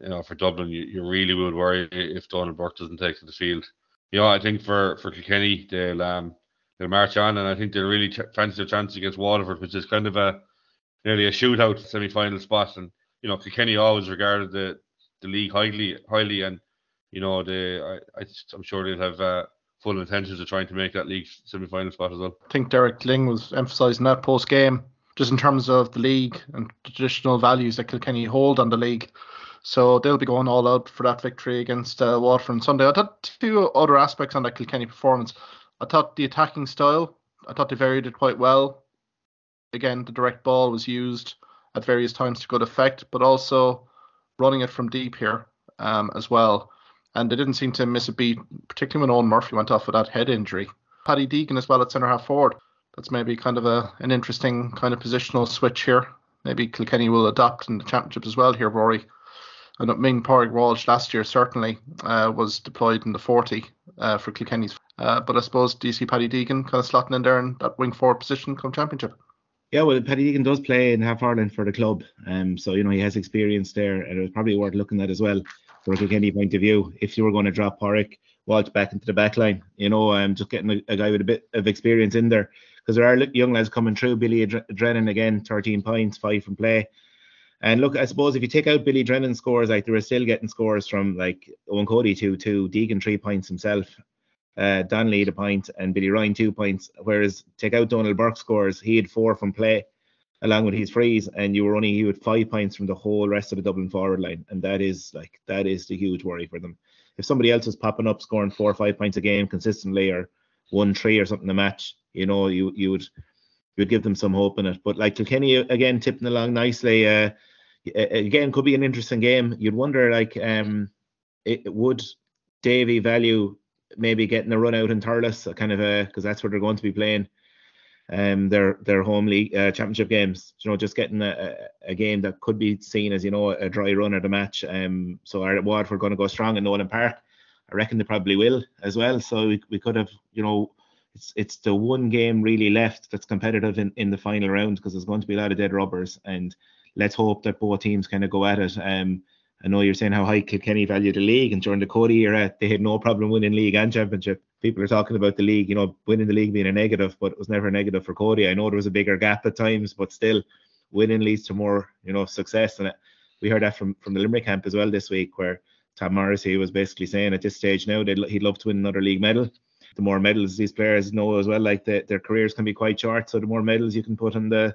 you know, for Dublin, you, you really would worry if Donal Burke doesn't take to the field. You know, I think for for Kilkenny, they'll um they'll march on, and I think they'll really ch- fancy their chance against Waterford, which is kind of a nearly a shootout semi-final spot. And you know, Kilkenny always regarded the the league highly, highly, and you know, they I, I am sure they'll have uh, full intentions of trying to make that league semi-final spot as well. I think Derek Lyng was emphasising that post game, just in terms of the league and traditional values that Kilkenny hold on the league. So they'll be going all out for that victory against uh, Waterford on Sunday. I thought two other aspects on that Kilkenny performance. I thought the attacking style, I thought they varied it quite well again, the direct ball was used at various times to good effect, but also running it from deep here um, as well. And they didn't seem to miss a beat, particularly when Owen Murphy went off with that head injury. Paddy Deegan as well at centre half forward. That's maybe kind of a an interesting kind of positional switch here. Maybe Kilkenny will adapt in the championship as well here, Rory. And I mean, Pádraig Walsh last year certainly uh, was deployed in the 40 uh, for Kilkenny's. Uh, but I suppose DC Paddy Deegan kind of slotting in there in that wing forward position come championship. Yeah, well, Paddy Deegan does play in half Ireland for the club, um, so you know he has experience there, and it was probably worth looking at as well from a Kilkenny point of view. If you were going to drop Pádraig Walsh back into the back line, you know, um, just getting a, a guy with a bit of experience in there, because there are young lads coming through. Billy Drennan again, 13 points, five from play. And look, I suppose if you take out Billy Drennan's scores, like they were still getting scores from like Eoin Cody two two, Deegan three points himself, uh, Donnelly a point and Billy Ryan two points. Whereas take out Donal Burke scores, he had four from play along with his frees, and you were only you had five points from the whole rest of the Dublin forward line, and that is like that is the huge worry for them. If somebody else is popping up scoring four or five points a game consistently, or one three or something a match, you know, you you would you would give them some hope in it. But like Kilkenny again tipping along nicely. Uh, again, could be an interesting game. You'd wonder like um, it, would Davy value maybe getting a run out in Thurles, kind of a because that's where they're going to be playing um their their home league uh, championship games. You know, just getting a, a, game that could be seen as you know a dry run of the match. Um, so are Waterford going to go strong in Nolan Park? I reckon they probably will as well. So we, we could have you know it's it's the one game really left that's competitive in, in the final round because there's going to be a lot of dead rubbers and let's hope that both teams kind of go at it. Um, I know you're saying how high Kilkenny value the league, and during the Cody era, they had no problem winning league and championship. People are talking about the league, you know, winning the league being a negative, but it was never a negative for Cody. I know there was a bigger gap at times, but still, winning leads to more, you know, success. And uh, we heard that from from the Limerick camp as well this week, where Tom Morrissey was basically saying at this stage now that he'd love to win another league medal. The more medals these players know as well, like the, their careers can be quite short, so the more medals you can put on the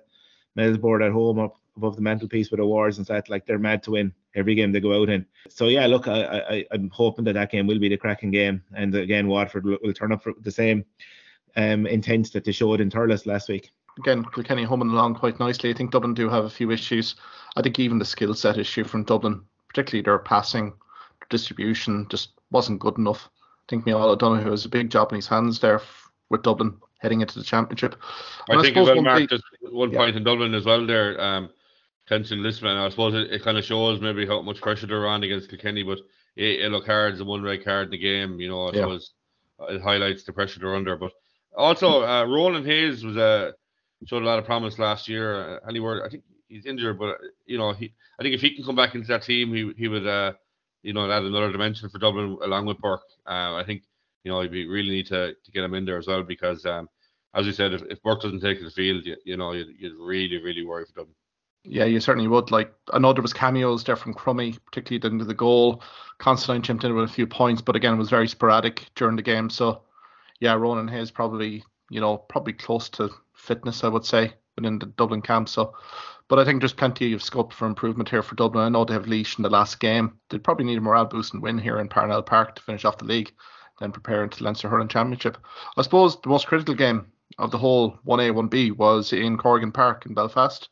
medal board at home up above the mantelpiece with awards and that, like they're mad to win every game they go out in. So yeah, look, I, I I'm hoping that that game will be the cracking game, and again Waterford will, will turn up for the same um intense that they showed in Thurles last week. Again, Kilkenny humming along quite nicely. I think Dublin do have a few issues. I think even the skill set issue from Dublin, particularly their passing, distribution, just wasn't good enough. I think Micheál O'Donoghue has a big job in his hands there with Dublin heading into the championship. And I think I as well, Mark, just one yeah. point in Dublin as well there. Um, Tension Lisbon, I suppose it, it kind of shows maybe how much pressure they're on against Kilkenny, but it, it looked hard as a one red card in the game. You know, I yeah. suppose it highlights the pressure they're under. But also, uh, Ronan Hayes was a uh, showed a lot of promise last year. Uh, word, I think he's injured, but you know, he I think if he can come back into that team, he he would uh, you know add another dimension for Dublin along with Burke. Uh, I think you know we really need to, to get him in there as well because um, as you said, if, if Burke doesn't take the field, you, you know you'd, you'd really really worry for Dublin. Yeah, you certainly would. Like I know there was cameos there from Crummey, particularly into the goal. Constantine chipped in with a few points, but again it was very sporadic during the game. So yeah, Ronan Hayes probably you know probably close to fitness, I would say, within the Dublin camp. So, but I think there's plenty of scope for improvement here for Dublin. I know they have Laois in the last game. They'd probably need a morale boost and win here in Parnell Park to finish off the league, then prepare into the Leinster Hurling Championship. I suppose the most critical game of the whole 1A 1B was in Corrigan Park in Belfast.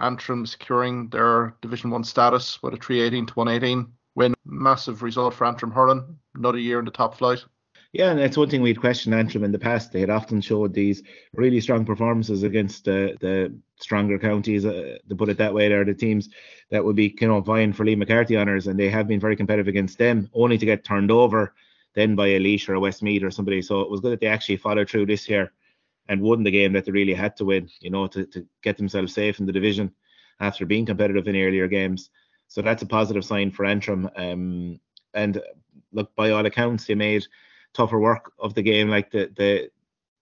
Antrim securing their Division 1 status with a 318 to 118 win. Massive result for Antrim Hurling. Another year in the top flight. Yeah, and that's one thing we'd questioned Antrim in the past. They had often showed these really strong performances against the the stronger counties, uh, to put it that way. They're the teams that would be, you know, vying for Liam MacCarthy honours, and they have been very competitive against them, only to get turned over then by a Laois or a Westmeath or somebody. So it was good that they actually followed through this year and won the game that they really had to win, you know, to, to get themselves safe in the division after being competitive in earlier games. So that's a positive sign for Antrim. Um, and look, by all accounts, they made tougher work of the game. Like the the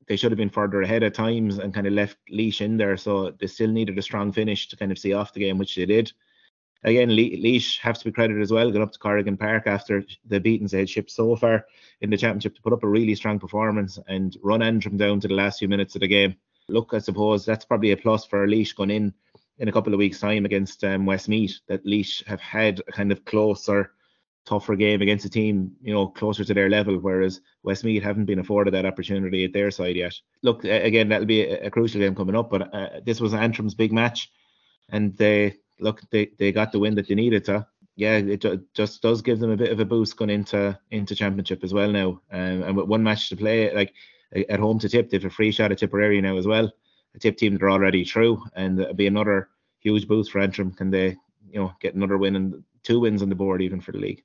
they should have been further ahead at times and kind of left Laois in there. So they still needed a strong finish to kind of see off the game, which they did. Again, Le- Laois have to be credited as well. Got up to Corrigan Park after the beatings they had shipped so far in the championship to put up a really strong performance and run Antrim down to the last few minutes of the game. Look, I suppose that's probably a plus for Laois going in in a couple of weeks' time against um, Westmeath. That Laois have had a kind of closer tougher game against a team, you know, closer to their level, whereas Westmeath haven't been afforded that opportunity at their side yet. Look, again, that'll be a, a crucial game coming up, but uh, this was Antrim's big match, and they look they, they got the win that they needed to. Yeah, it just does give them a bit of a boost going into into championship as well now, um, and with one match to play, like at home to Tip, they have a free shot at Tipperary now as well. A Tip team that are already through, and it'll be another huge boost for Antrim. Can they, you know, get another win and two wins on the board even for the league?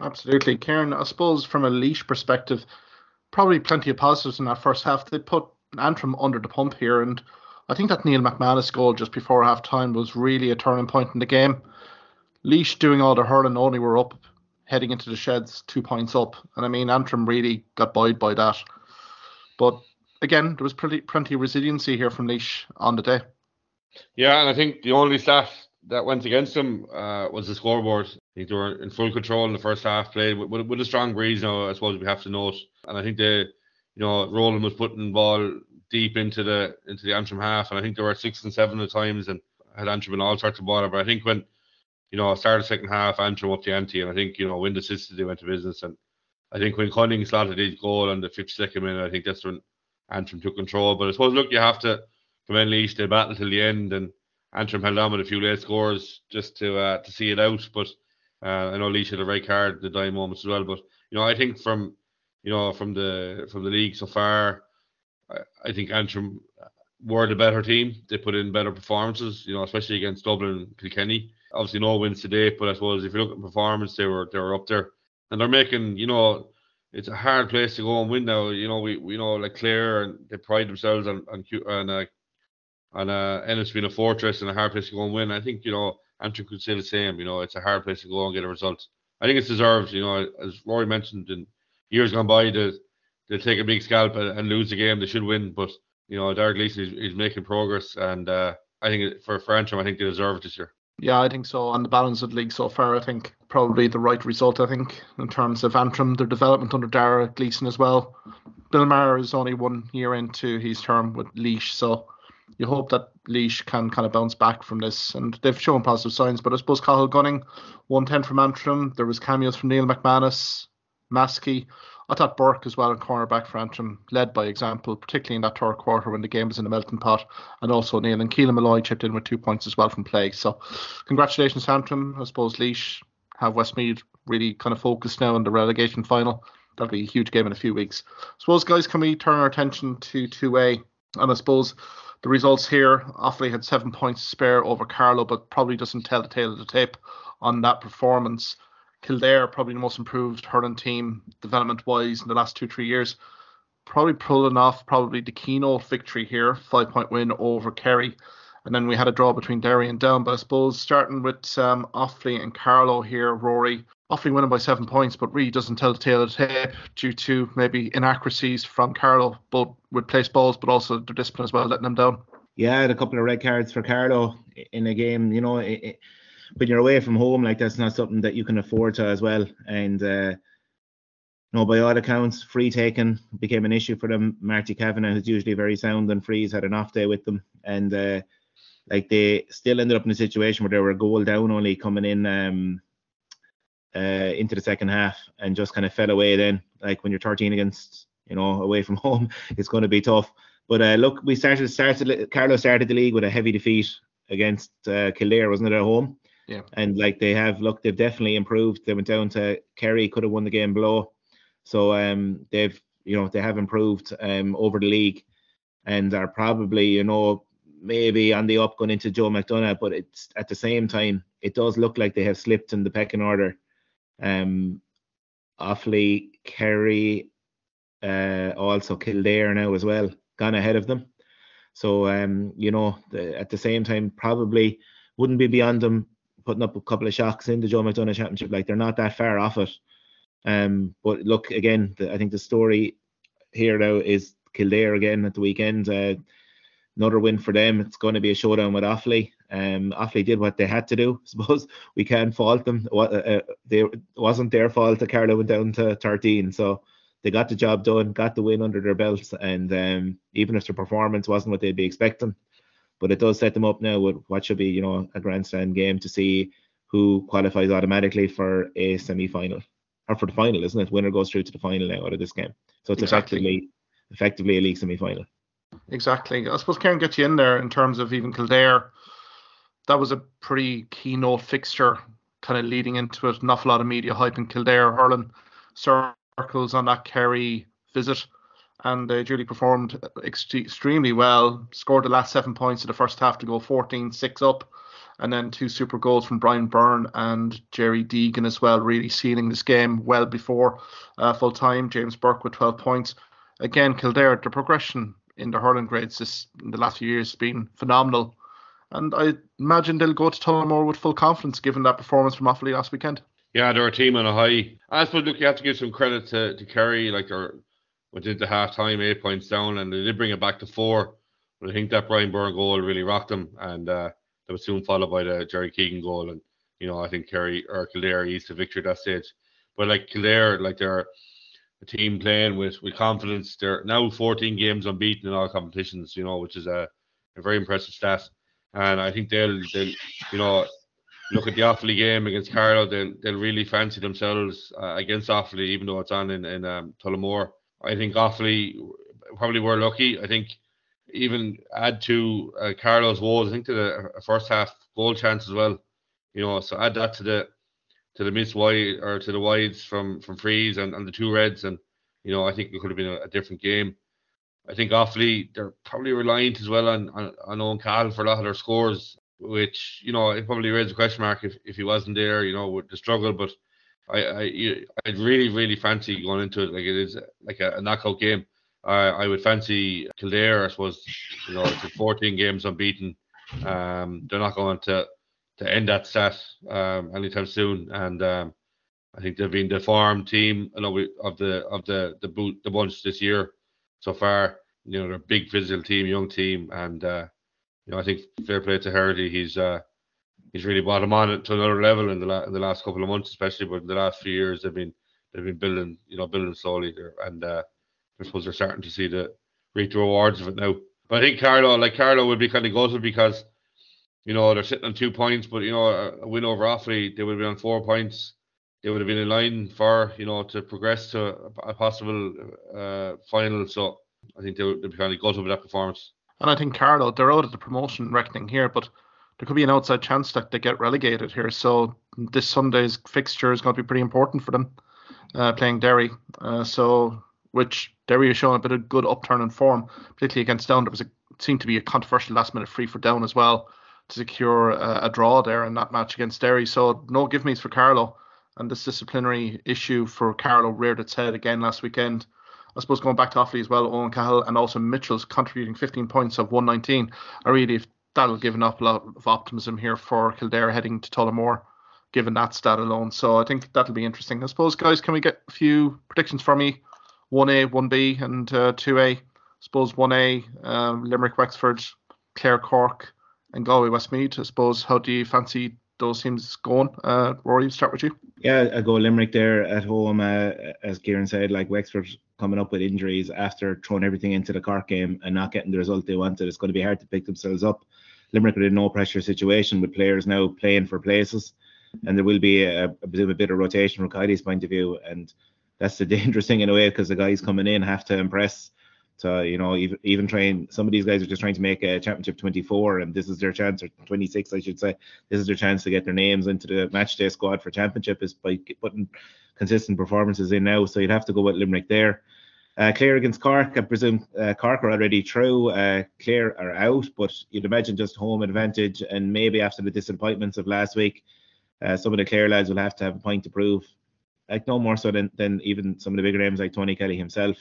Absolutely. Kieran. I suppose from a Laois perspective, probably plenty of positives in that first half. They put Antrim under the pump here, and I think that Neil McManus goal just before half time was really a turning point in the game. Laois doing all the hurling only were up heading into the sheds two points up. And I mean Antrim really got buoyed by that. But again, there was pretty plenty of resiliency here from Laois on the day. Yeah, and I think the only stat that went against them uh, was the scoreboard. I think they were in full control in the first half, played with, with, with a strong breeze. Now, I suppose we have to note, and I think they, you know, Roland was putting ball deep into the into the Antrim half, and I think there were six and seven at times, and had Antrim in all sorts of ball. But I think when, you know, started the second half, Antrim up the ante, and I think you know when the sisters they went to business, and I think when Gunning slotted his goal on the 52nd minute, I think that's when Antrim took control. But I suppose look, you have to commend Laois. They battled till the end, and Antrim held on with a few late scores just to uh, to see it out. But uh, I know Laois had a right card the dying moments as well. But you know, I think from you know from the from the league so far, I, think Antrim were the better team. They put in better performances. You know, especially against Dublin, Kilkenny. Obviously, no wins today, but I suppose if you look at performance, they were they were up there, and they're making you know it's a hard place to go and win now. You know, we we know like Clare and they pride themselves on on on uh, on uh, Ennis being a fortress and a hard place to go and win. I think you know Antrim could say the same. You know, it's a hard place to go and get a result. I think it's deserved. You know, as Rory mentioned in years gone by, they they take a big scalp and, and lose the game. They should win, but you know, Derek Gleeson is, is making progress, and uh, I think for Antrim, I think they deserve it this year. Yeah, I think so. On the balance of the league so far, I think probably the right result. I think in terms of Antrim, their development under Derek Gleeson as well. Bill Maher is only one year into his term with Laois, so you hope that Laois can kind of bounce back from this. And they've shown positive signs. But I suppose Cathal Gunning, 110 from Antrim. There was cameos from Neil McManus, Maskey. I thought Burke as well in cornerback for Antrim led by example, particularly in that third quarter when the game was in the melting pot. And also Neil and Keelan Molloy chipped in with two points as well from play. So congratulations Antrim. I suppose Laois have Westmeath really kind of focused now on the relegation final. That'll be a huge game in a few weeks. I suppose, guys, can we turn our attention to 2A? And I suppose the results here, Offaly had seven points to spare over Carlow, but probably doesn't tell the tale of the tape on that performance. Kildare, probably the most improved hurling team development wise in the last two, three years. Probably pulling off probably the keynote victory here, five point win over Kerry. And then we had a draw between Derry and Down. But I suppose starting with um, Offaly and Carlow here, Rory. Offaly winning by seven points, but really doesn't tell the tale of the tape due to maybe inaccuracies from Carlow, both with place balls, but also their discipline as well, letting them down. Yeah, had a couple of red cards for Carlow in a game. You know, it, it, when you're away from home, like that's not something that you can afford to as well. And uh, no, by all accounts, free taking became an issue for them. Marty Kavanagh, who's usually very sound and frees, had an off day with them, and uh, like they still ended up in a situation where they were a goal down only coming in um, uh, into the second half and just kind of fell away then. Like when you're 13 against, you know, away from home, it's going to be tough. But uh, look, we started started Carlow started the league with a heavy defeat against uh, Kildare, wasn't it at home? Yeah. And like they have, look, they've definitely improved. They went down to Kerry, could have won the game below. So um, they've, you know, they have improved um over the league, and are probably, you know, maybe on the up going into Joe McDonagh, but it's at the same time it does look like they have slipped in the pecking order. Um, Offaly, Kerry, uh, also Kildare now as well, gone ahead of them. So um, you know, the, at the same time, probably wouldn't be beyond them putting up a couple of shocks in the Joe McDonagh Championship. Like they're not that far off it. Um, but look again, the, I think the story here now is Kildare again at the weekend. Uh, another win for them. It's going to be a showdown with Offaly. Um, Offaly did what they had to do. I suppose we can't fault them. Uh, uh, they, it wasn't their fault that Carlow went down to 13. So they got the job done, got the win under their belts, and um, even if their performance wasn't what they'd be expecting, but it does set them up now with what should be, you know, a grandstand game to see who qualifies automatically for a semi-final or for the final, isn't it? Winner goes through to the final now out of this game. So it's exactly. effectively effectively a league semi-final. Exactly. I suppose Kieran gets you in there in terms of even Kildare. That was a pretty keynote fixture, kind of leading into it. An awful lot of media hype in Kildare hurling circles on that Kerry visit, and uh, Julie performed ex- extremely well. Scored the last seven points of the first half to go 14-6 up, and then two super goals from Brian Byrne and Gerry Keegan as well, really sealing this game well before uh, full time. James Burke with 12 points. Again, Kildare, the progression in the hurling grades this in the last few years has been phenomenal. And I imagine they'll go to Tullamore with full confidence given that performance from Offaly last weekend. Yeah, they're a team on a high. I suppose look, you have to give some credit to, to Kerry, like they're went into half time eight points down and they did bring it back to four. But I think that Brian Byrne goal really rocked them and uh, that was soon followed by the Jerry Keegan goal. And you know, I think Kerry or Kildare eased the victory at that stage. But like Kildare, like they're a team playing with with confidence. They're now 14 games unbeaten in all competitions, you know, which is a, a very impressive stat. And I think they'll they'll you know look at the Offaly game against Carlow. They'll they'll really fancy themselves uh, against Offaly, even though it's on in in um, Tullamore. I think Offaly probably were lucky. I think even add to uh, Carlow's woes. I think to the first half goal chance as well. You know, so add that to the to the miss wide or to the wides from from Freeze and, and the two reds, and you know I think it could have been a, a different game. I think Offaly they're probably reliant as well on on, on Owen for a lot of their scores, which you know it probably raises a question mark if, if he wasn't there, you know, with the struggle. But I, I I'd really really fancy going into it like it is like a, a knockout game. I I would fancy Kildare. I suppose you know it's 14 games unbeaten. Um, they're not going to to end that set um, anytime soon, and um, I think they've been the farm team you know, of the of the the boot the bunch this year so far. You know, they're a big physical team, young team, and uh, you know I think fair play to Herity. He's uh, he's really brought them on to another level in the la- in the last couple of months, especially. But in the last few years, they've been they've been building, you know, building slowly there, and uh, I suppose they're starting to see the reap the rewards of it now. But I think Carlow, like Carlow, would be kind of gutted because you know they're sitting on two points, but you know a win over Offaly, they would been on four points. They would have been in line for you know to progress to a, possible uh, final. So I think they would, they'd be kind of gutted with that performance. And I think Carlow, they're out of the promotion reckoning here, but there could be an outside chance that they get relegated here. So this Sunday's fixture is going to be pretty important for them, uh, playing Derry. Uh, so which Derry is showing a bit of good upturn in form, particularly against Down. There was a seemed to be a controversial last minute free for Down as well to secure a, a draw there in that match against Derry. So no give me's for Carlow. And this disciplinary issue for Carlow reared its head again last weekend. I suppose going back to Offaly as well, Eoghan Cahill and also Mitchell's contributing 15 points of 119 are really that'll give an awful lot of optimism here for Kildare heading to Tullamore, given that stat alone. So I think that'll be interesting. I suppose, guys, can we get a few predictions for me? 1A, 1B, and uh, 2A. I suppose 1A, um, Limerick, Wexford, Clare, Cork, and Galway, Westmeath. I suppose, how do you fancy those teams going? Uh, Rory, start with you. Yeah, I go Limerick there at home. Uh, as Kieran said, like Wexford coming up with injuries after throwing everything into the Cork game and not getting the result they wanted. It's going to be hard to pick themselves up. Limerick are in no pressure situation with players now playing for places, and there will be a, bit, of rotation from Kiely's point of view, and that's the dangerous thing in a way because the guys coming in have to impress. To you know, even even trying some of these guys are just trying to make a championship 24, and this is their chance, or 26, I should say. This is their chance to get their names into the matchday squad for championship is by putting consistent performances in now. So you'd have to go with Limerick there. Uh, Clare against Cork, I presume uh, Cork are already through. Uh, Clare are out, but you'd imagine just home advantage, and maybe after the disappointments of last week, uh, some of the Clare lads will have to have a point to prove. Like no more so than, than even some of the bigger names like Tony Kelly himself,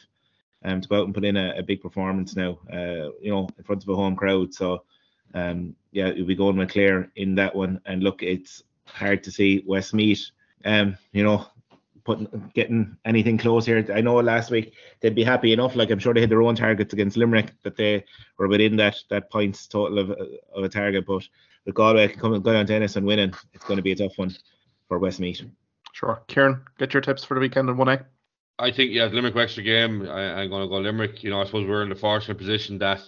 um, to go out and put in a, a big performance now, uh, you know, in front of a home crowd. So, um, yeah, we'll be going with Clare in that one. And look, it's hard to see Westmeath. Um, you know, putting getting anything close here. I know last week they'd be happy enough. Like I'm sure they had their own targets against Limerick that they were within that that points total of, of a target. But with Galway coming going on tennis and winning, it's going to be a tough one for Westmeath. Sure, Kieran, get your tips for the weekend in one A. I think yeah, Limerick extra game. I, am going to go Limerick. You know, I suppose we're in the fortunate position that,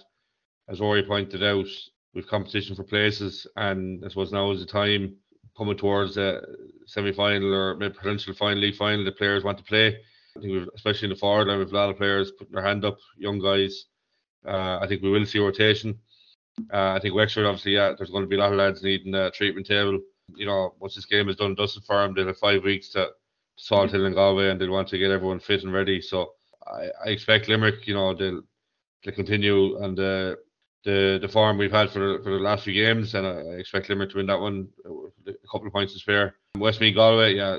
as Rory pointed out, we've competition for places, and I suppose now is the time coming towards a semi-final or maybe potential final league final the players want to play. I think we've, especially in the forward line, we've a lot of players putting their hand up, young guys. Uh, I think we will see rotation. Uh, I think Wexford, obviously, yeah, there's going to be a lot of lads needing a treatment table. You know, once this game is done dusted for them, they'll have five weeks to Salthill and Galway, and they'll want to get everyone fit and ready. So I, I expect Limerick, you know, they'll, they'll continue and uh, the the form we've had for for the last few games, and I expect Limerick to win that one. A couple of points is fair. Westmeath Galway, yeah,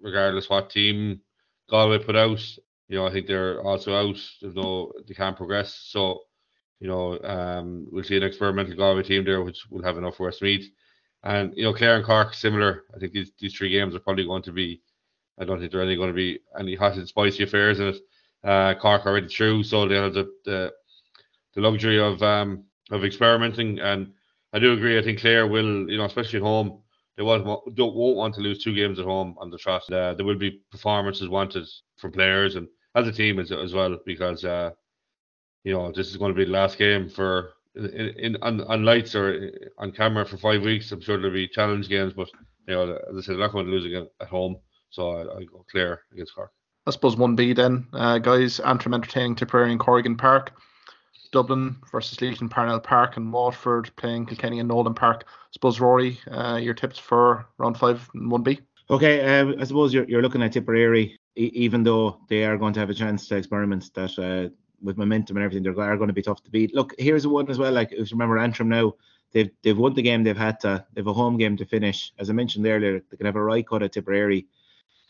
regardless what team Galway put out, you know, I think they're also out. There's no, they can't progress. So, you know, um, we'll see an experimental Galway team there, which will have enough for Westmeath. And you know, Clare and Cork similar. I think these these three games are probably going to be. I don't think they're any going to be any hot and spicy affairs in it. Uh, Cork already through, so they have the, the the luxury of um, of experimenting. And I do agree. I think Clare will, you know, especially at home, they won't, don't, won't want to lose two games at home on the trot. Uh, there will be performances wanted from players and as a team as, as well because uh, you know this is going to be the last game for in, in on, on lights or on camera for five weeks. I'm sure there'll be challenge games, but you know as I said, they're not going to lose again at home. So I, I go Clare against Cork. I suppose one B then, uh, guys. Antrim entertaining Tipperary in Corrigan Park. Dublin versus Leitrim Parnell Park and Waterford playing Kilkenny and Nolan Park. I suppose Rory, uh, your tips for round five and one B. Okay, uh, I suppose you're, you're looking at Tipperary, e- even though they are going to have a chance to experiment that uh, with momentum and everything, they are going to be tough to beat. Look, here's one as well. Like if you remember Antrim now, they've they've won the game. They've had to they've a home game to finish. As I mentioned earlier, they can have a right cut at Tipperary.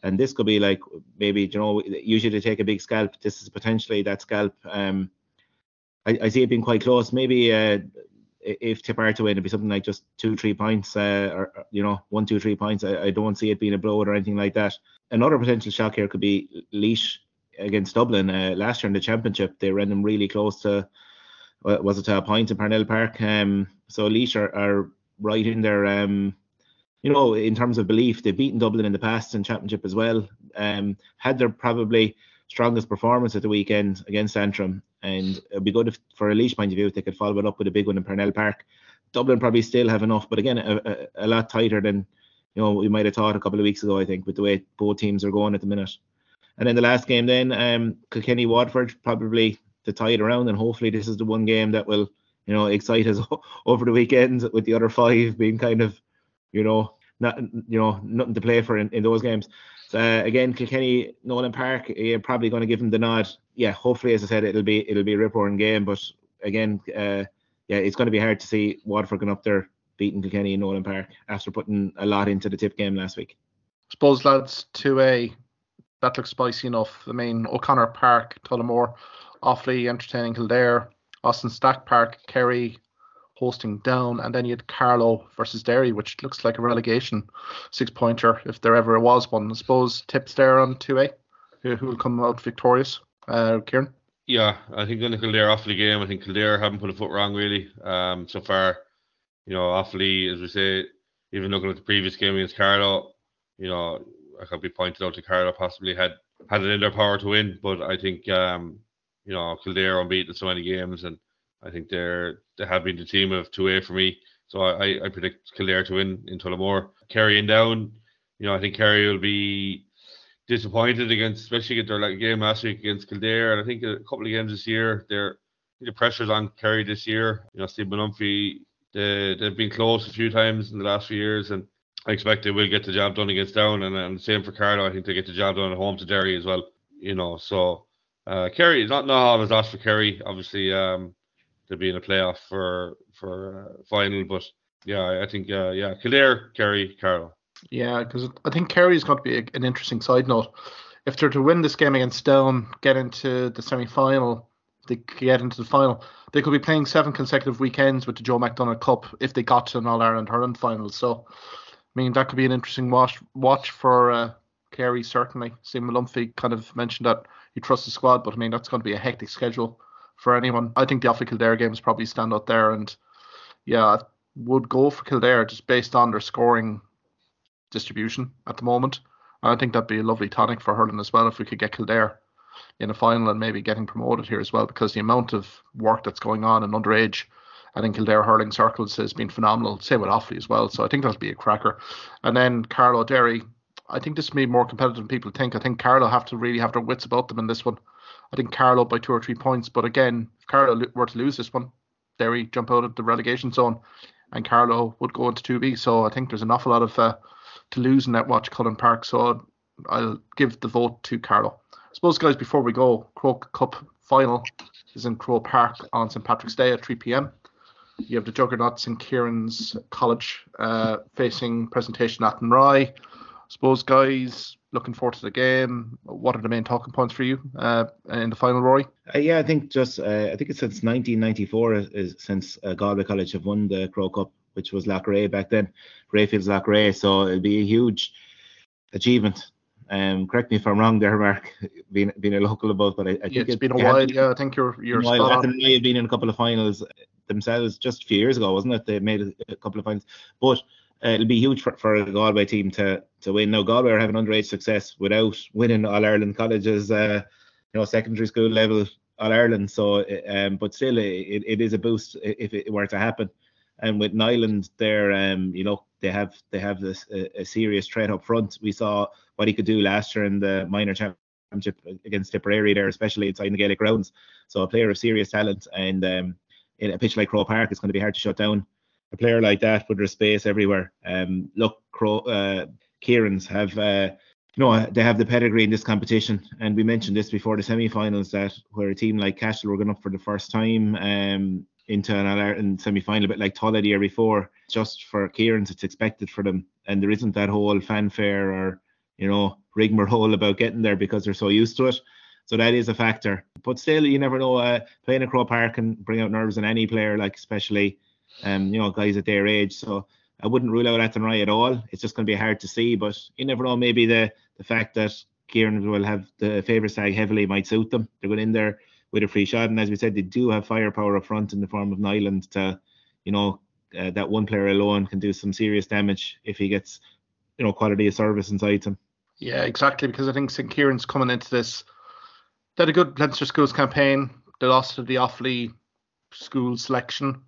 And this could be like maybe you know usually they take a big scalp. This is potentially that scalp. Um, I, I see it being quite close. Maybe uh, if Tip are to win, it'd be something like just two, three points, uh, or you know, one, two, three points. I, I don't see it being a blowout or anything like that. Another potential shock here could be Laois against Dublin. Uh, last year in the championship, they ran them really close to was it a point in Parnell Park. Um, so Laois are, are right in there. Um, you know, in terms of belief, they've beaten Dublin in the past in championship as well. Um, had their probably strongest performance at the weekend against Antrim, and it'd be good if, for a Laois, point of view, if they could follow it up with a big one in Parnell Park. Dublin probably still have enough, but again, a, a, a lot tighter than you know we might have thought a couple of weeks ago. I think with the way both teams are going at the minute. And then the last game, then um, Kilkenny Waterford probably the tide around, and hopefully this is the one game that will you know excite us over the weekend with the other five being kind of you know not you know nothing to play for in, in those games. Uh, again, Kilkenny, Nolan Park, you're probably going to give them the nod. Yeah, hopefully, as I said, it'll be it'll be a rip roaring game. But again, uh, yeah, it's going to be hard to see Waterford going up there beating Kilkenny in Nolan Park after putting a lot into the tip game last week. I suppose lads, two A, that looks spicy enough. I mean, O'Connor Park, Tullamore, Offaly entertaining Kildare, Austin Stack Park, Kerry, hosting down, and then you had Carlow versus Derry, which looks like a relegation six pointer if there ever was one. I suppose tips there on 2A, who, will come out victorious. Uh, Kieran? Yeah, I think going to Kildare off the game. I think Kildare haven't put a foot wrong really um, so far. You know, Offaly, as we say, even looking at the previous game against Carlow, you know, I could be pointed out to Carlow possibly had had it in their power to win, but I think um, you know Kildare unbeaten so many games and I think they're they have been the team of 2A for me. So I, I predict Kildare to win in Tullamore. Kerry and down, you know, I think Kerry will be disappointed against, especially at their like game last week against Kildare. And I think a couple of games this year, they're the pressure's on Kerry this year. You know, Steve Molumphy, they they've been close a few times in the last few years, and I expect they will get the job done against Down. And, and same for Carlow, I think they get the job done at home to Derry as well. You know, so uh, Kerry, not not all is lost for Kerry. Obviously, um, to be in a playoff for for uh, final. But yeah, I think uh, yeah, Kildare, Kerry, Carlow. Yeah, because I think Kerry is going to be a, an interesting side note. If they're to win this game against Down, get into the semi final, they get into the final, they could be playing seven consecutive weekends with the Joe McDonagh Cup if they got to an All Ireland hurling final. So, I mean, that could be an interesting watch watch for uh, Kerry, certainly. Steve Molumphy kind of mentioned that he trusts the squad, but I mean, that's going to be a hectic schedule for anyone. I think the Offaly Kildare games probably stand out there, and yeah, I would go for Kildare just based on their scoring distribution at the moment. And I think that'd be a lovely tonic for hurling as well if we could get Kildare in a final and maybe getting promoted here as well, because the amount of work that's going on in underage. I think Kildare hurling circles has been phenomenal. Same with Offaly as well. So I think that'll be a cracker. And then Carlow Derry, I think this will be more competitive than people think. I think Carlow have to really have their wits about them in this one. I think Carlow by two or three points. But again, if Carlow were to lose this one, Derry jump out of the relegation zone, and Carlow would go into 2B. So I think there's an awful lot of uh, to lose in that watch Cullen Park. So I'll give the vote to Carlow. I suppose, guys, before we go, Croke Cup final is in Croke Park on St Patrick's Day at 3 p.m. You have the Juggernauts in Kieran's College uh, facing presentation Athenry. I suppose, guys, looking forward to the game. What are the main talking points for you uh, in the final, Rory? Uh, yeah, I think just uh, I think it's since 1994 is, is since uh, Galway College have won the Croke Cup, which was Loughrea back then, Brayfields Loughrea. So it'll be a huge achievement. Um, correct me if I'm wrong there, Mark. Being being a local above, but I, I think yeah, it's it, been a while. Been, yeah, I think you're you're spot on. Have been in a couple of finals themselves just a few years ago, wasn't it? They made a, a couple of finals, but uh, it'll be huge for, for a Galway team to to win. Now Galway are having underage success without winning All Ireland colleges, uh, you know, secondary school level All Ireland. So, um, but still, it, it is a boost if it were to happen. And with Nyland, there, um, you know, they have they have this a, a, serious threat up front. We saw what he could do last year in the minor championship against Tipperary there, especially inside the Gaelic grounds. So a player of serious talent, and um, in a pitch like Croke Park, it's going to be hard to shut down a player like that with their space everywhere. Um, look, Crow, uh, Kieran's have, uh, know, they have the pedigree in this competition, and we mentioned this before the semi-finals that where a team like Cashel were going up for the first time um, into an Ireland semi-final, a bit like Tulla the year before. Just for Kieran's, it's expected for them, and there isn't that whole fanfare or you know, rigmarole about getting there because they're so used to it. So that is a factor. But still, you never know. Uh, playing at Croke Park can bring out nerves in any player, like especially, um, you know, guys at their age. So I wouldn't rule out Athenry at all. It's just going to be hard to see. But you never know. Maybe the the fact that Kieran will have the favour side heavily might suit them. They're going in there with a free shot, and as we said, they do have firepower up front in the form of Nyland to, you know, uh, that one player alone can do some serious damage if he gets, you know, quality of service inside him. Yeah, exactly. Because I think St Kieran's coming into this. They had a good Leinster Schools campaign. They lost to the Offaly school selection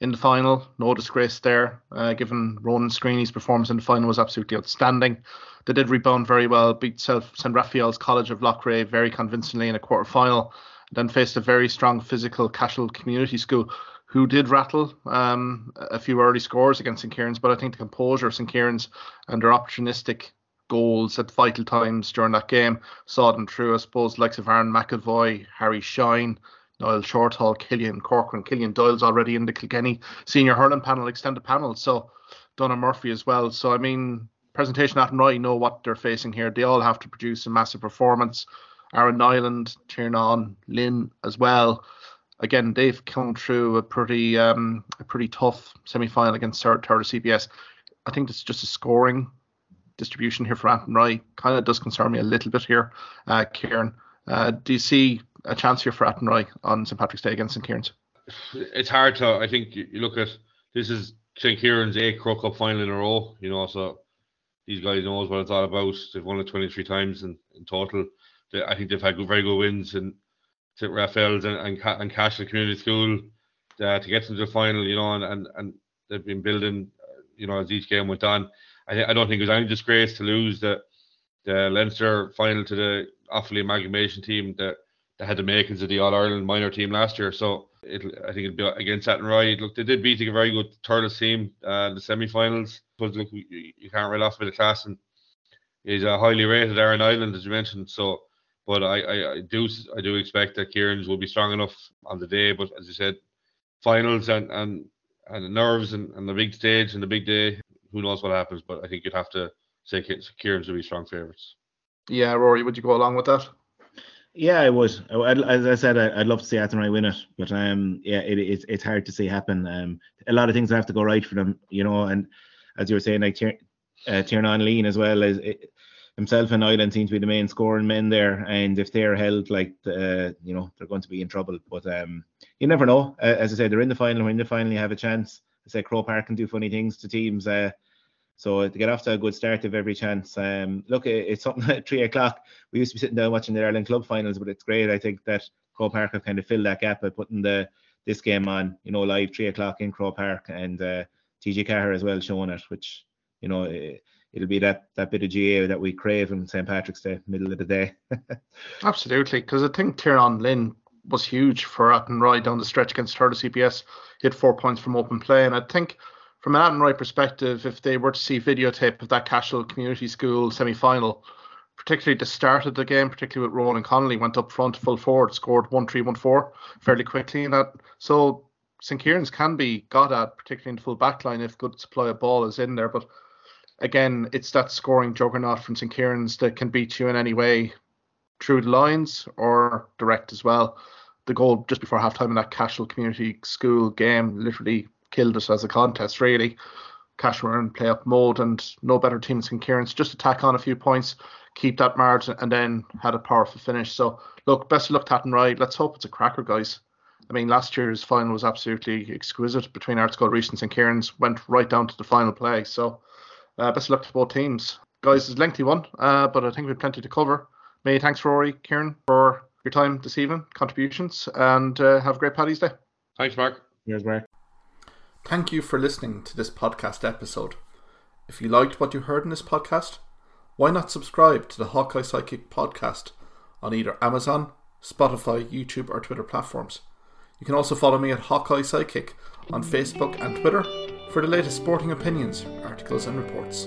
in the final. No disgrace there, uh, given Ronan Screeney's performance in the final was absolutely outstanding. They did rebound very well, beat St. Raphael's College of Loughrea very convincingly in a quarter final, then faced a very strong physical Cashel Community School who did rattle um, a few early scores against St Kieran's, but I think the composure of St Kieran's and their opportunistic goals at vital times during that game saw them through. I suppose likes of Aaron McEvoy, Harry Shine, Niall Shortall, Killian Corcoran, Killian Doyle's already in the Kilkenny senior hurling panel, extended panel. So Donna Murphy as well. So I mean, presentation Athenry know what they're facing here. They all have to produce a massive performance. Aaron Niland, Tiernan, Lynn as well again, they've come through a pretty um, a pretty tough semi final against Thurles CBS. I think it's just a scoring distribution here for Athenry. Kind of does concern me a little bit here, uh, Kieran. Uh, do you see a chance here for Athenry on St Patrick's Day against St Kieran's? It's hard to. I think you look at this is St Kieran's eighth Croke Cup final in a row. You know, so these guys knows what it's all about. They've won it 23 times in, in total. They, I think they've had good, very good wins and to Raphael's and and, and Cashel Community School uh, to get them to the final, you know, and, and, and they've been building, uh, you know, as each game went on. I, I don't think it was any disgrace to lose the the Leinster final to the Offaly amalgamation team that, that had the makings of the All Ireland minor team last year. So it, I think it'd be against Athenry. Look, they did beat a very good Thurles team uh, in the semi-finals. But look, you, you can't write off bit of class, and he's a highly rated Aaron Niland, as you mentioned. So but I, I, I, do I do expect that Kieran's will be strong enough on the day. But as you said, finals and and and the nerves and, and the big stage and the big day, who knows what happens? But I think you'd have to say Kieran's will be strong favourites. Yeah, Ruairi, would you go along with that? Yeah, I would. as I said, I'd love to see Athenry win it, but um, yeah, it, it's it's hard to see happen. Um, a lot of things have to go right for them, you know. And as you were saying, like Tier, uh, Tiernan Lean as well as it, himself and Niland seem to be the main scoring men there, and if they're held like uh, you know they're going to be in trouble. But um, you never know. As I said, they're in the final. When they finally have a chance, I say Croke Park can do funny things to teams. Uh, so to get off to a good start, of every chance. Um, look, it's something at three o'clock. We used to be sitting down watching the Ireland Club finals, but it's great. I think that Croke Park have kind of filled that gap by putting the this game on, you know, live three o'clock in Croke Park, and uh, TG Ceathair as well showing it, which you know. It, it'll be that that bit of GAA that we crave on St Patrick's Day, middle of the day. Absolutely, because I think Tiernan Lynn was huge for Athenry down the stretch against Thurles CBS. Hit four points from open play, and I think from an Athenry perspective, if they were to see videotape of that Cashel Community School semi-final, particularly the start of the game, particularly with Rowan and Connolly, went up front full forward, scored one three one four fairly quickly, and that. So St. Kieran's can be got at, particularly in the full back line if good supply of ball is in there, but again, it's that scoring juggernaut from St. Kieran's that can beat you in any way through the lines or direct as well. The goal just before halftime in that Cashel Community School game literally killed us as a contest, really. Cashel were in play up mode and no better team than St Kieran's. Just attack on a few points, keep that margin, and then had a powerful finish. So, look, best of luck, Athenry. Let's hope it's a cracker, guys. I mean, last year's final was absolutely exquisite between Ardscoil Rís and St Kieran's, went right down to the final play. So, uh, best of luck to both teams. Guys, it's a lengthy one, uh, but I think we've plenty to cover. Many thanks, Ruairi, Kieran, for your time this evening, contributions, and uh, have a great Paddy's Day. Thanks, Mark. Cheers, Mark. Thank you for listening to this podcast episode. If you liked what you heard in this podcast, why not subscribe to the Hawkeye Sidekick podcast on either Amazon, Spotify, YouTube, or Twitter platforms? You can also follow me at Hawkeye Sidekick on Facebook and Twitter for the latest sporting opinions, articles, and reports.